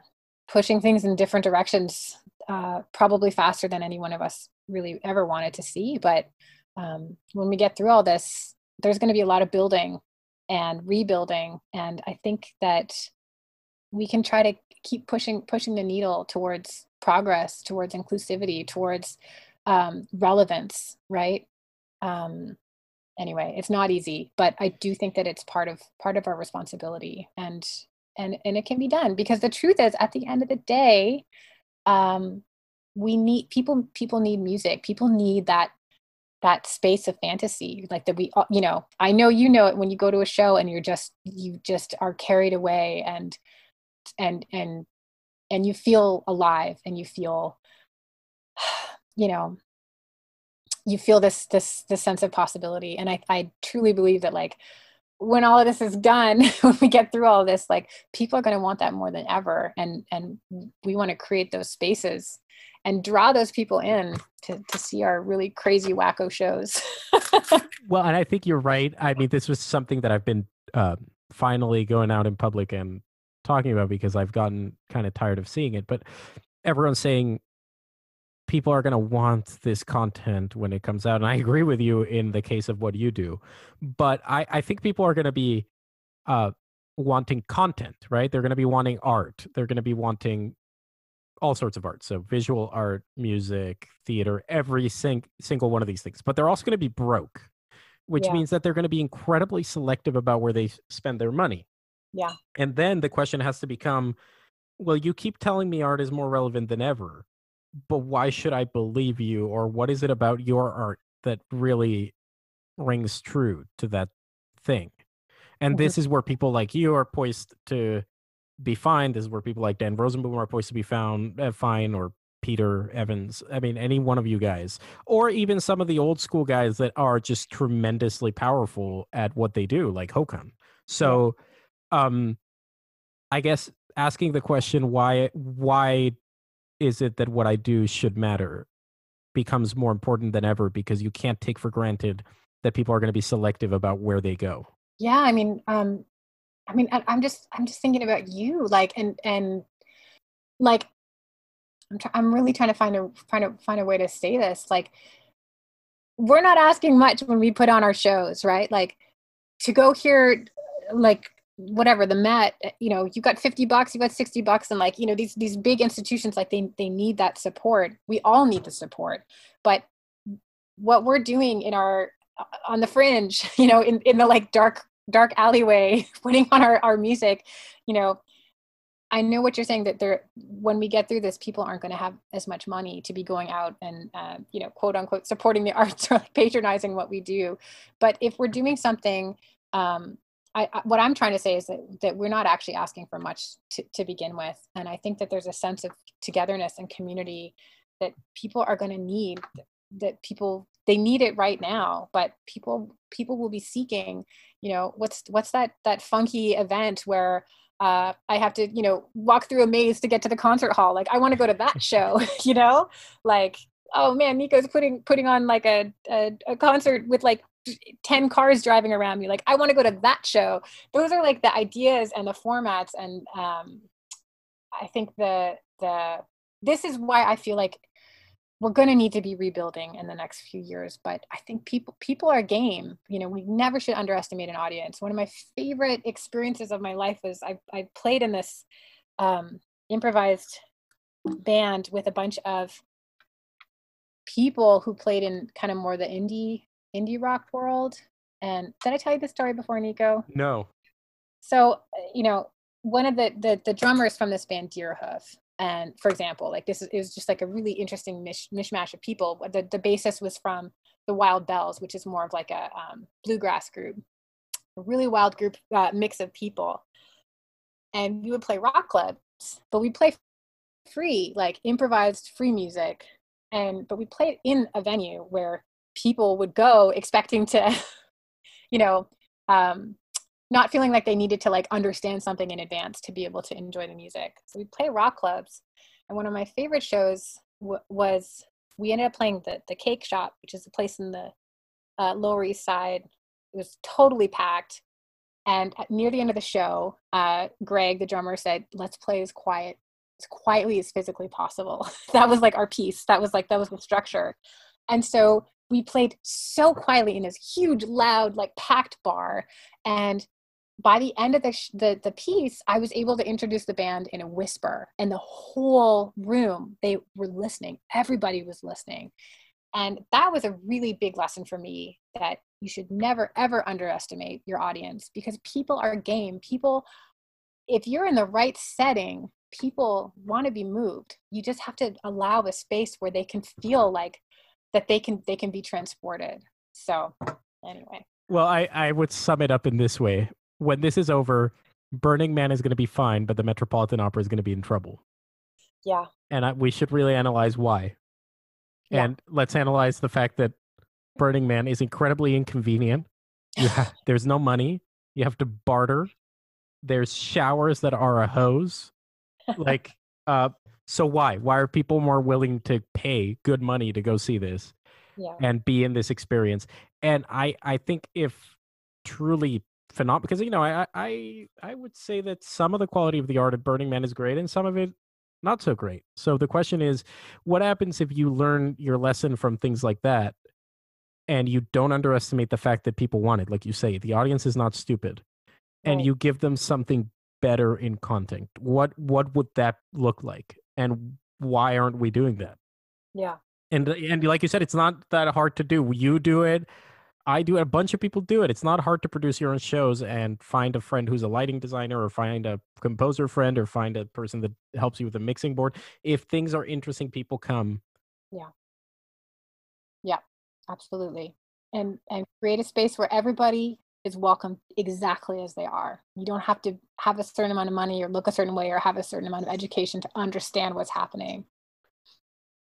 pushing things in different directions uh probably faster than any one of us really ever wanted to see. But um when we get through all this there's going to be a lot of building and rebuilding and i think that we can try to keep pushing pushing the needle towards progress towards inclusivity towards um, relevance right? Um, anyway it's not easy but i do think that it's part of part of our responsibility and and and it can be done because the truth is at the end of the day um we need people people need music. People need that that space of fantasy like that we you know i know you know it when you go to a show and you're just you just are carried away and and and and you feel alive and you feel you know you feel this this this sense of possibility. And i i truly believe that like when all of this is done when we get through all this like people are going to want that more than ever. And and we want to create those spaces and draw those people in to, to see our really crazy wacko shows. Well and i think you're right. I mean this was something that i've been uh, finally going out in public and talking about because i've gotten kind of tired of seeing it. But everyone's saying people are going to want this content when it comes out and i agree with you in the case of what you do but i, I think people are going to be uh, wanting content right? They're going to be wanting art. They're going to be wanting all sorts of art so visual art music theater every sing- single one of these things but they're also going to be broke which yeah. means that they're going to be incredibly selective about where they spend their money. Yeah. And then the question has to become well you keep telling me art is more relevant than ever but why should I believe you? Or what is it about your art that really rings true to that thing? And mm-hmm. this is where people like you are poised to be fine. This is where people like Dan Rosenboom are poised to be found uh, fine, or Peter Evans. I mean, any one of you guys, or even some of the old school guys that are just tremendously powerful at what they do, like Håkan. So, um, I guess asking the question why why is it that what I do should matter becomes more important than ever because you can't take for granted that people are going to be selective about where they go. Yeah, I mean, um, I mean, I, I'm just, I'm just thinking about you, like, and and like, I'm, I'm really trying to find a find a find a way to say this. Like, we're not asking much when we put on our shows, right? Like, to go here, like whatever the Met, eh, you know, you got 50 bucks, you got 60 bucks. And like, you know, these, these big institutions, like they, they need that support. We all need the support, but what we're doing in our, uh, on the fringe, you know, in, in the like dark, dark alleyway, putting on our, our music, you know, I know what you're saying that there, when we get through this, people aren't going to have as much money to be going out and, uh, you know, quote unquote, supporting the arts or patronizing what we do. But if we're doing something um, I, I, what I'm trying to say is that, that we're not actually asking for much to, to begin with. And I think that there's a sense of togetherness and community that people are going to need that people they need it right now but people people will be seeking you know what's what's that that funky event where uh, I have to, you know, walk through a maze to get to the concert hall. Like, I want to go to that show, you know, like, oh man, Nico's putting putting on like a, a, a concert with like 10 cars driving around me like i want to go to that show. Those are like the ideas and the formats and um, i think the the this is why i feel like we're going to need to be rebuilding in the next few years but i think people people are game. You know we never should underestimate an audience. One of my favorite experiences of my life was i, I played in this um, improvised band with a bunch of people who played in kind of more the indie indie rock world. And did I tell you this story before, Nico? No. So, you know, one of the, the the drummers from this band Deerhoof, and for example, like this is, it was just like a really interesting mish, mishmash of people. The the bassist was from the Wild Bells, which is more of like a um, bluegrass group, a really wild group uh, mix of people. And we would play rock clubs, but we play free, like improvised free music. And but we played in a venue where people would go expecting to, you know, um, not feeling like they needed to like understand something in advance to be able to enjoy the music. So we play rock clubs, and one of my favorite shows w- was we ended up playing the the Cake Shop, which is a place in the uh, Lower East Side. It was totally packed, and at, near the end of the show, uh, Greg, the drummer, said, "Let's play as quiet as quietly as physically possible." that was like our piece. That was like that was the structure, and so we played so quietly in this huge, loud, like packed bar, and by the end of the, sh- the the piece i was able to introduce the band in a whisper and the whole room they were listening. Everybody was listening. And that was a really big lesson for me that you should never ever underestimate your audience because people are game. People if you're in the right setting people want to be moved. You just have to allow a space where they can feel like that they can they can be transported so anyway well i i would sum it up in this way when this is over, Burning Man is going to be fine, but the Metropolitan Opera is going to be in trouble. Yeah. And I, we should really analyze why. Yeah. And let's analyze the fact that Burning Man is incredibly inconvenient. Ha- there's no money. You have to barter. There's showers that are a hose. Like, uh, so why? Why are people more willing to pay good money to go see this yeah. and be in this experience? And I, I think if truly phenomenal because you know I I I would say that some of the quality of the art of Burning Man is great and some of it not so great. So the question is, what happens if you learn your lesson from things like that, and you don't underestimate the fact that people want it? Like you say, the audience is not stupid, and you give them something better in content. What what would that look like, and why aren't we doing that? Yeah. And and like you said, it's not that hard to do. You do it. I do it. A bunch of people do it. It's not hard to produce your own shows and find a friend who's a lighting designer or find a composer friend or find a person that helps you with a mixing board. If things are interesting, people come. Yeah. Yeah, absolutely. And and create a space where everybody is welcome exactly as they are. You don't have to have a certain amount of money or look a certain way or have a certain amount of education to understand what's happening.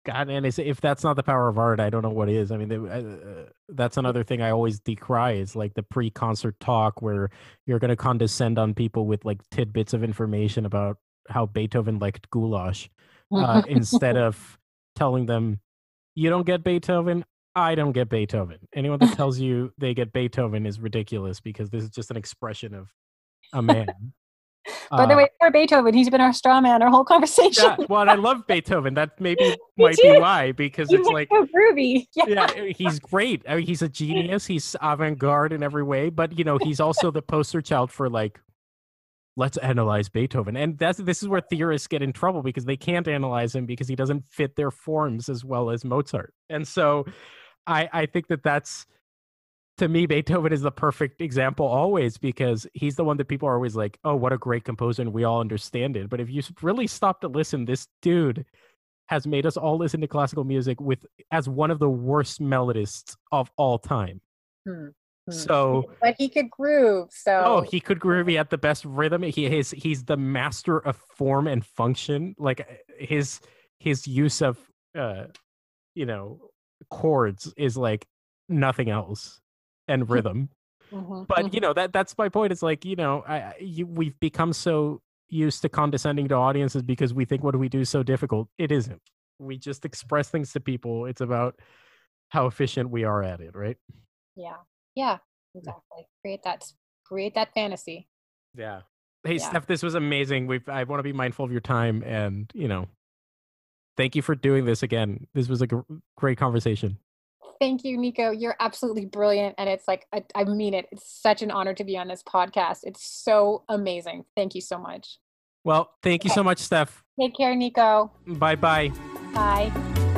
God, and if that's not the power of art, I don't know what is. I mean, uh, uh, that's another thing I always decry is like the pre-concert talk where you're going to condescend on people with like tidbits of information about how Beethoven liked goulash, uh, instead of telling them, "You don't get Beethoven. I don't get Beethoven." Anyone that tells you they get Beethoven is ridiculous because this is just an expression of a man. By the uh, way, poor Beethoven, he's been our straw man our whole conversation. Yeah, well, I love Beethoven. That maybe might too. be why, because he's it's like so groovy. Yeah. yeah, he's great. I mean, he's a genius. He's avant-garde in every way, but you know, he's also the poster child for like let's analyze Beethoven. And that's this is where theorists get in trouble because they can't analyze him because he doesn't fit their forms as well as Mozart. And so I I think that that's to me, Beethoven is the perfect example always because he's the one that people are always like, oh, what a great composer, and we all understand it. But if you really stop to listen, this dude has made us all listen to classical music with as one of the worst melodists of all time. Hmm. hmm. So, but he could groove. So, oh, he could groove. He had the best rhythm. He is he's the master of form and function. Like his his use of uh, you know, chords is like nothing else and mm-hmm. rhythm. Mm-hmm, but mm-hmm. you know that that's my point. It's like you know I, you, we've become so used to condescending to audiences because we think what do we do so difficult. It isn't. We just express things to people. It's about how efficient we are at it, right? Yeah. Yeah. Exactly. Create that. Create that fantasy. Yeah. Hey, yeah. Steph, this was amazing. We I want to be mindful of your time, and you know, thank you for doing this again. This was a gr- great conversation thank you, Nico. You're absolutely brilliant. And it's like, I, I mean it. It's such an honor to be on this podcast. It's so amazing. Thank you so much. Well, thank you okay. so much, Steph. Take care, Nico. Bye-bye. Bye.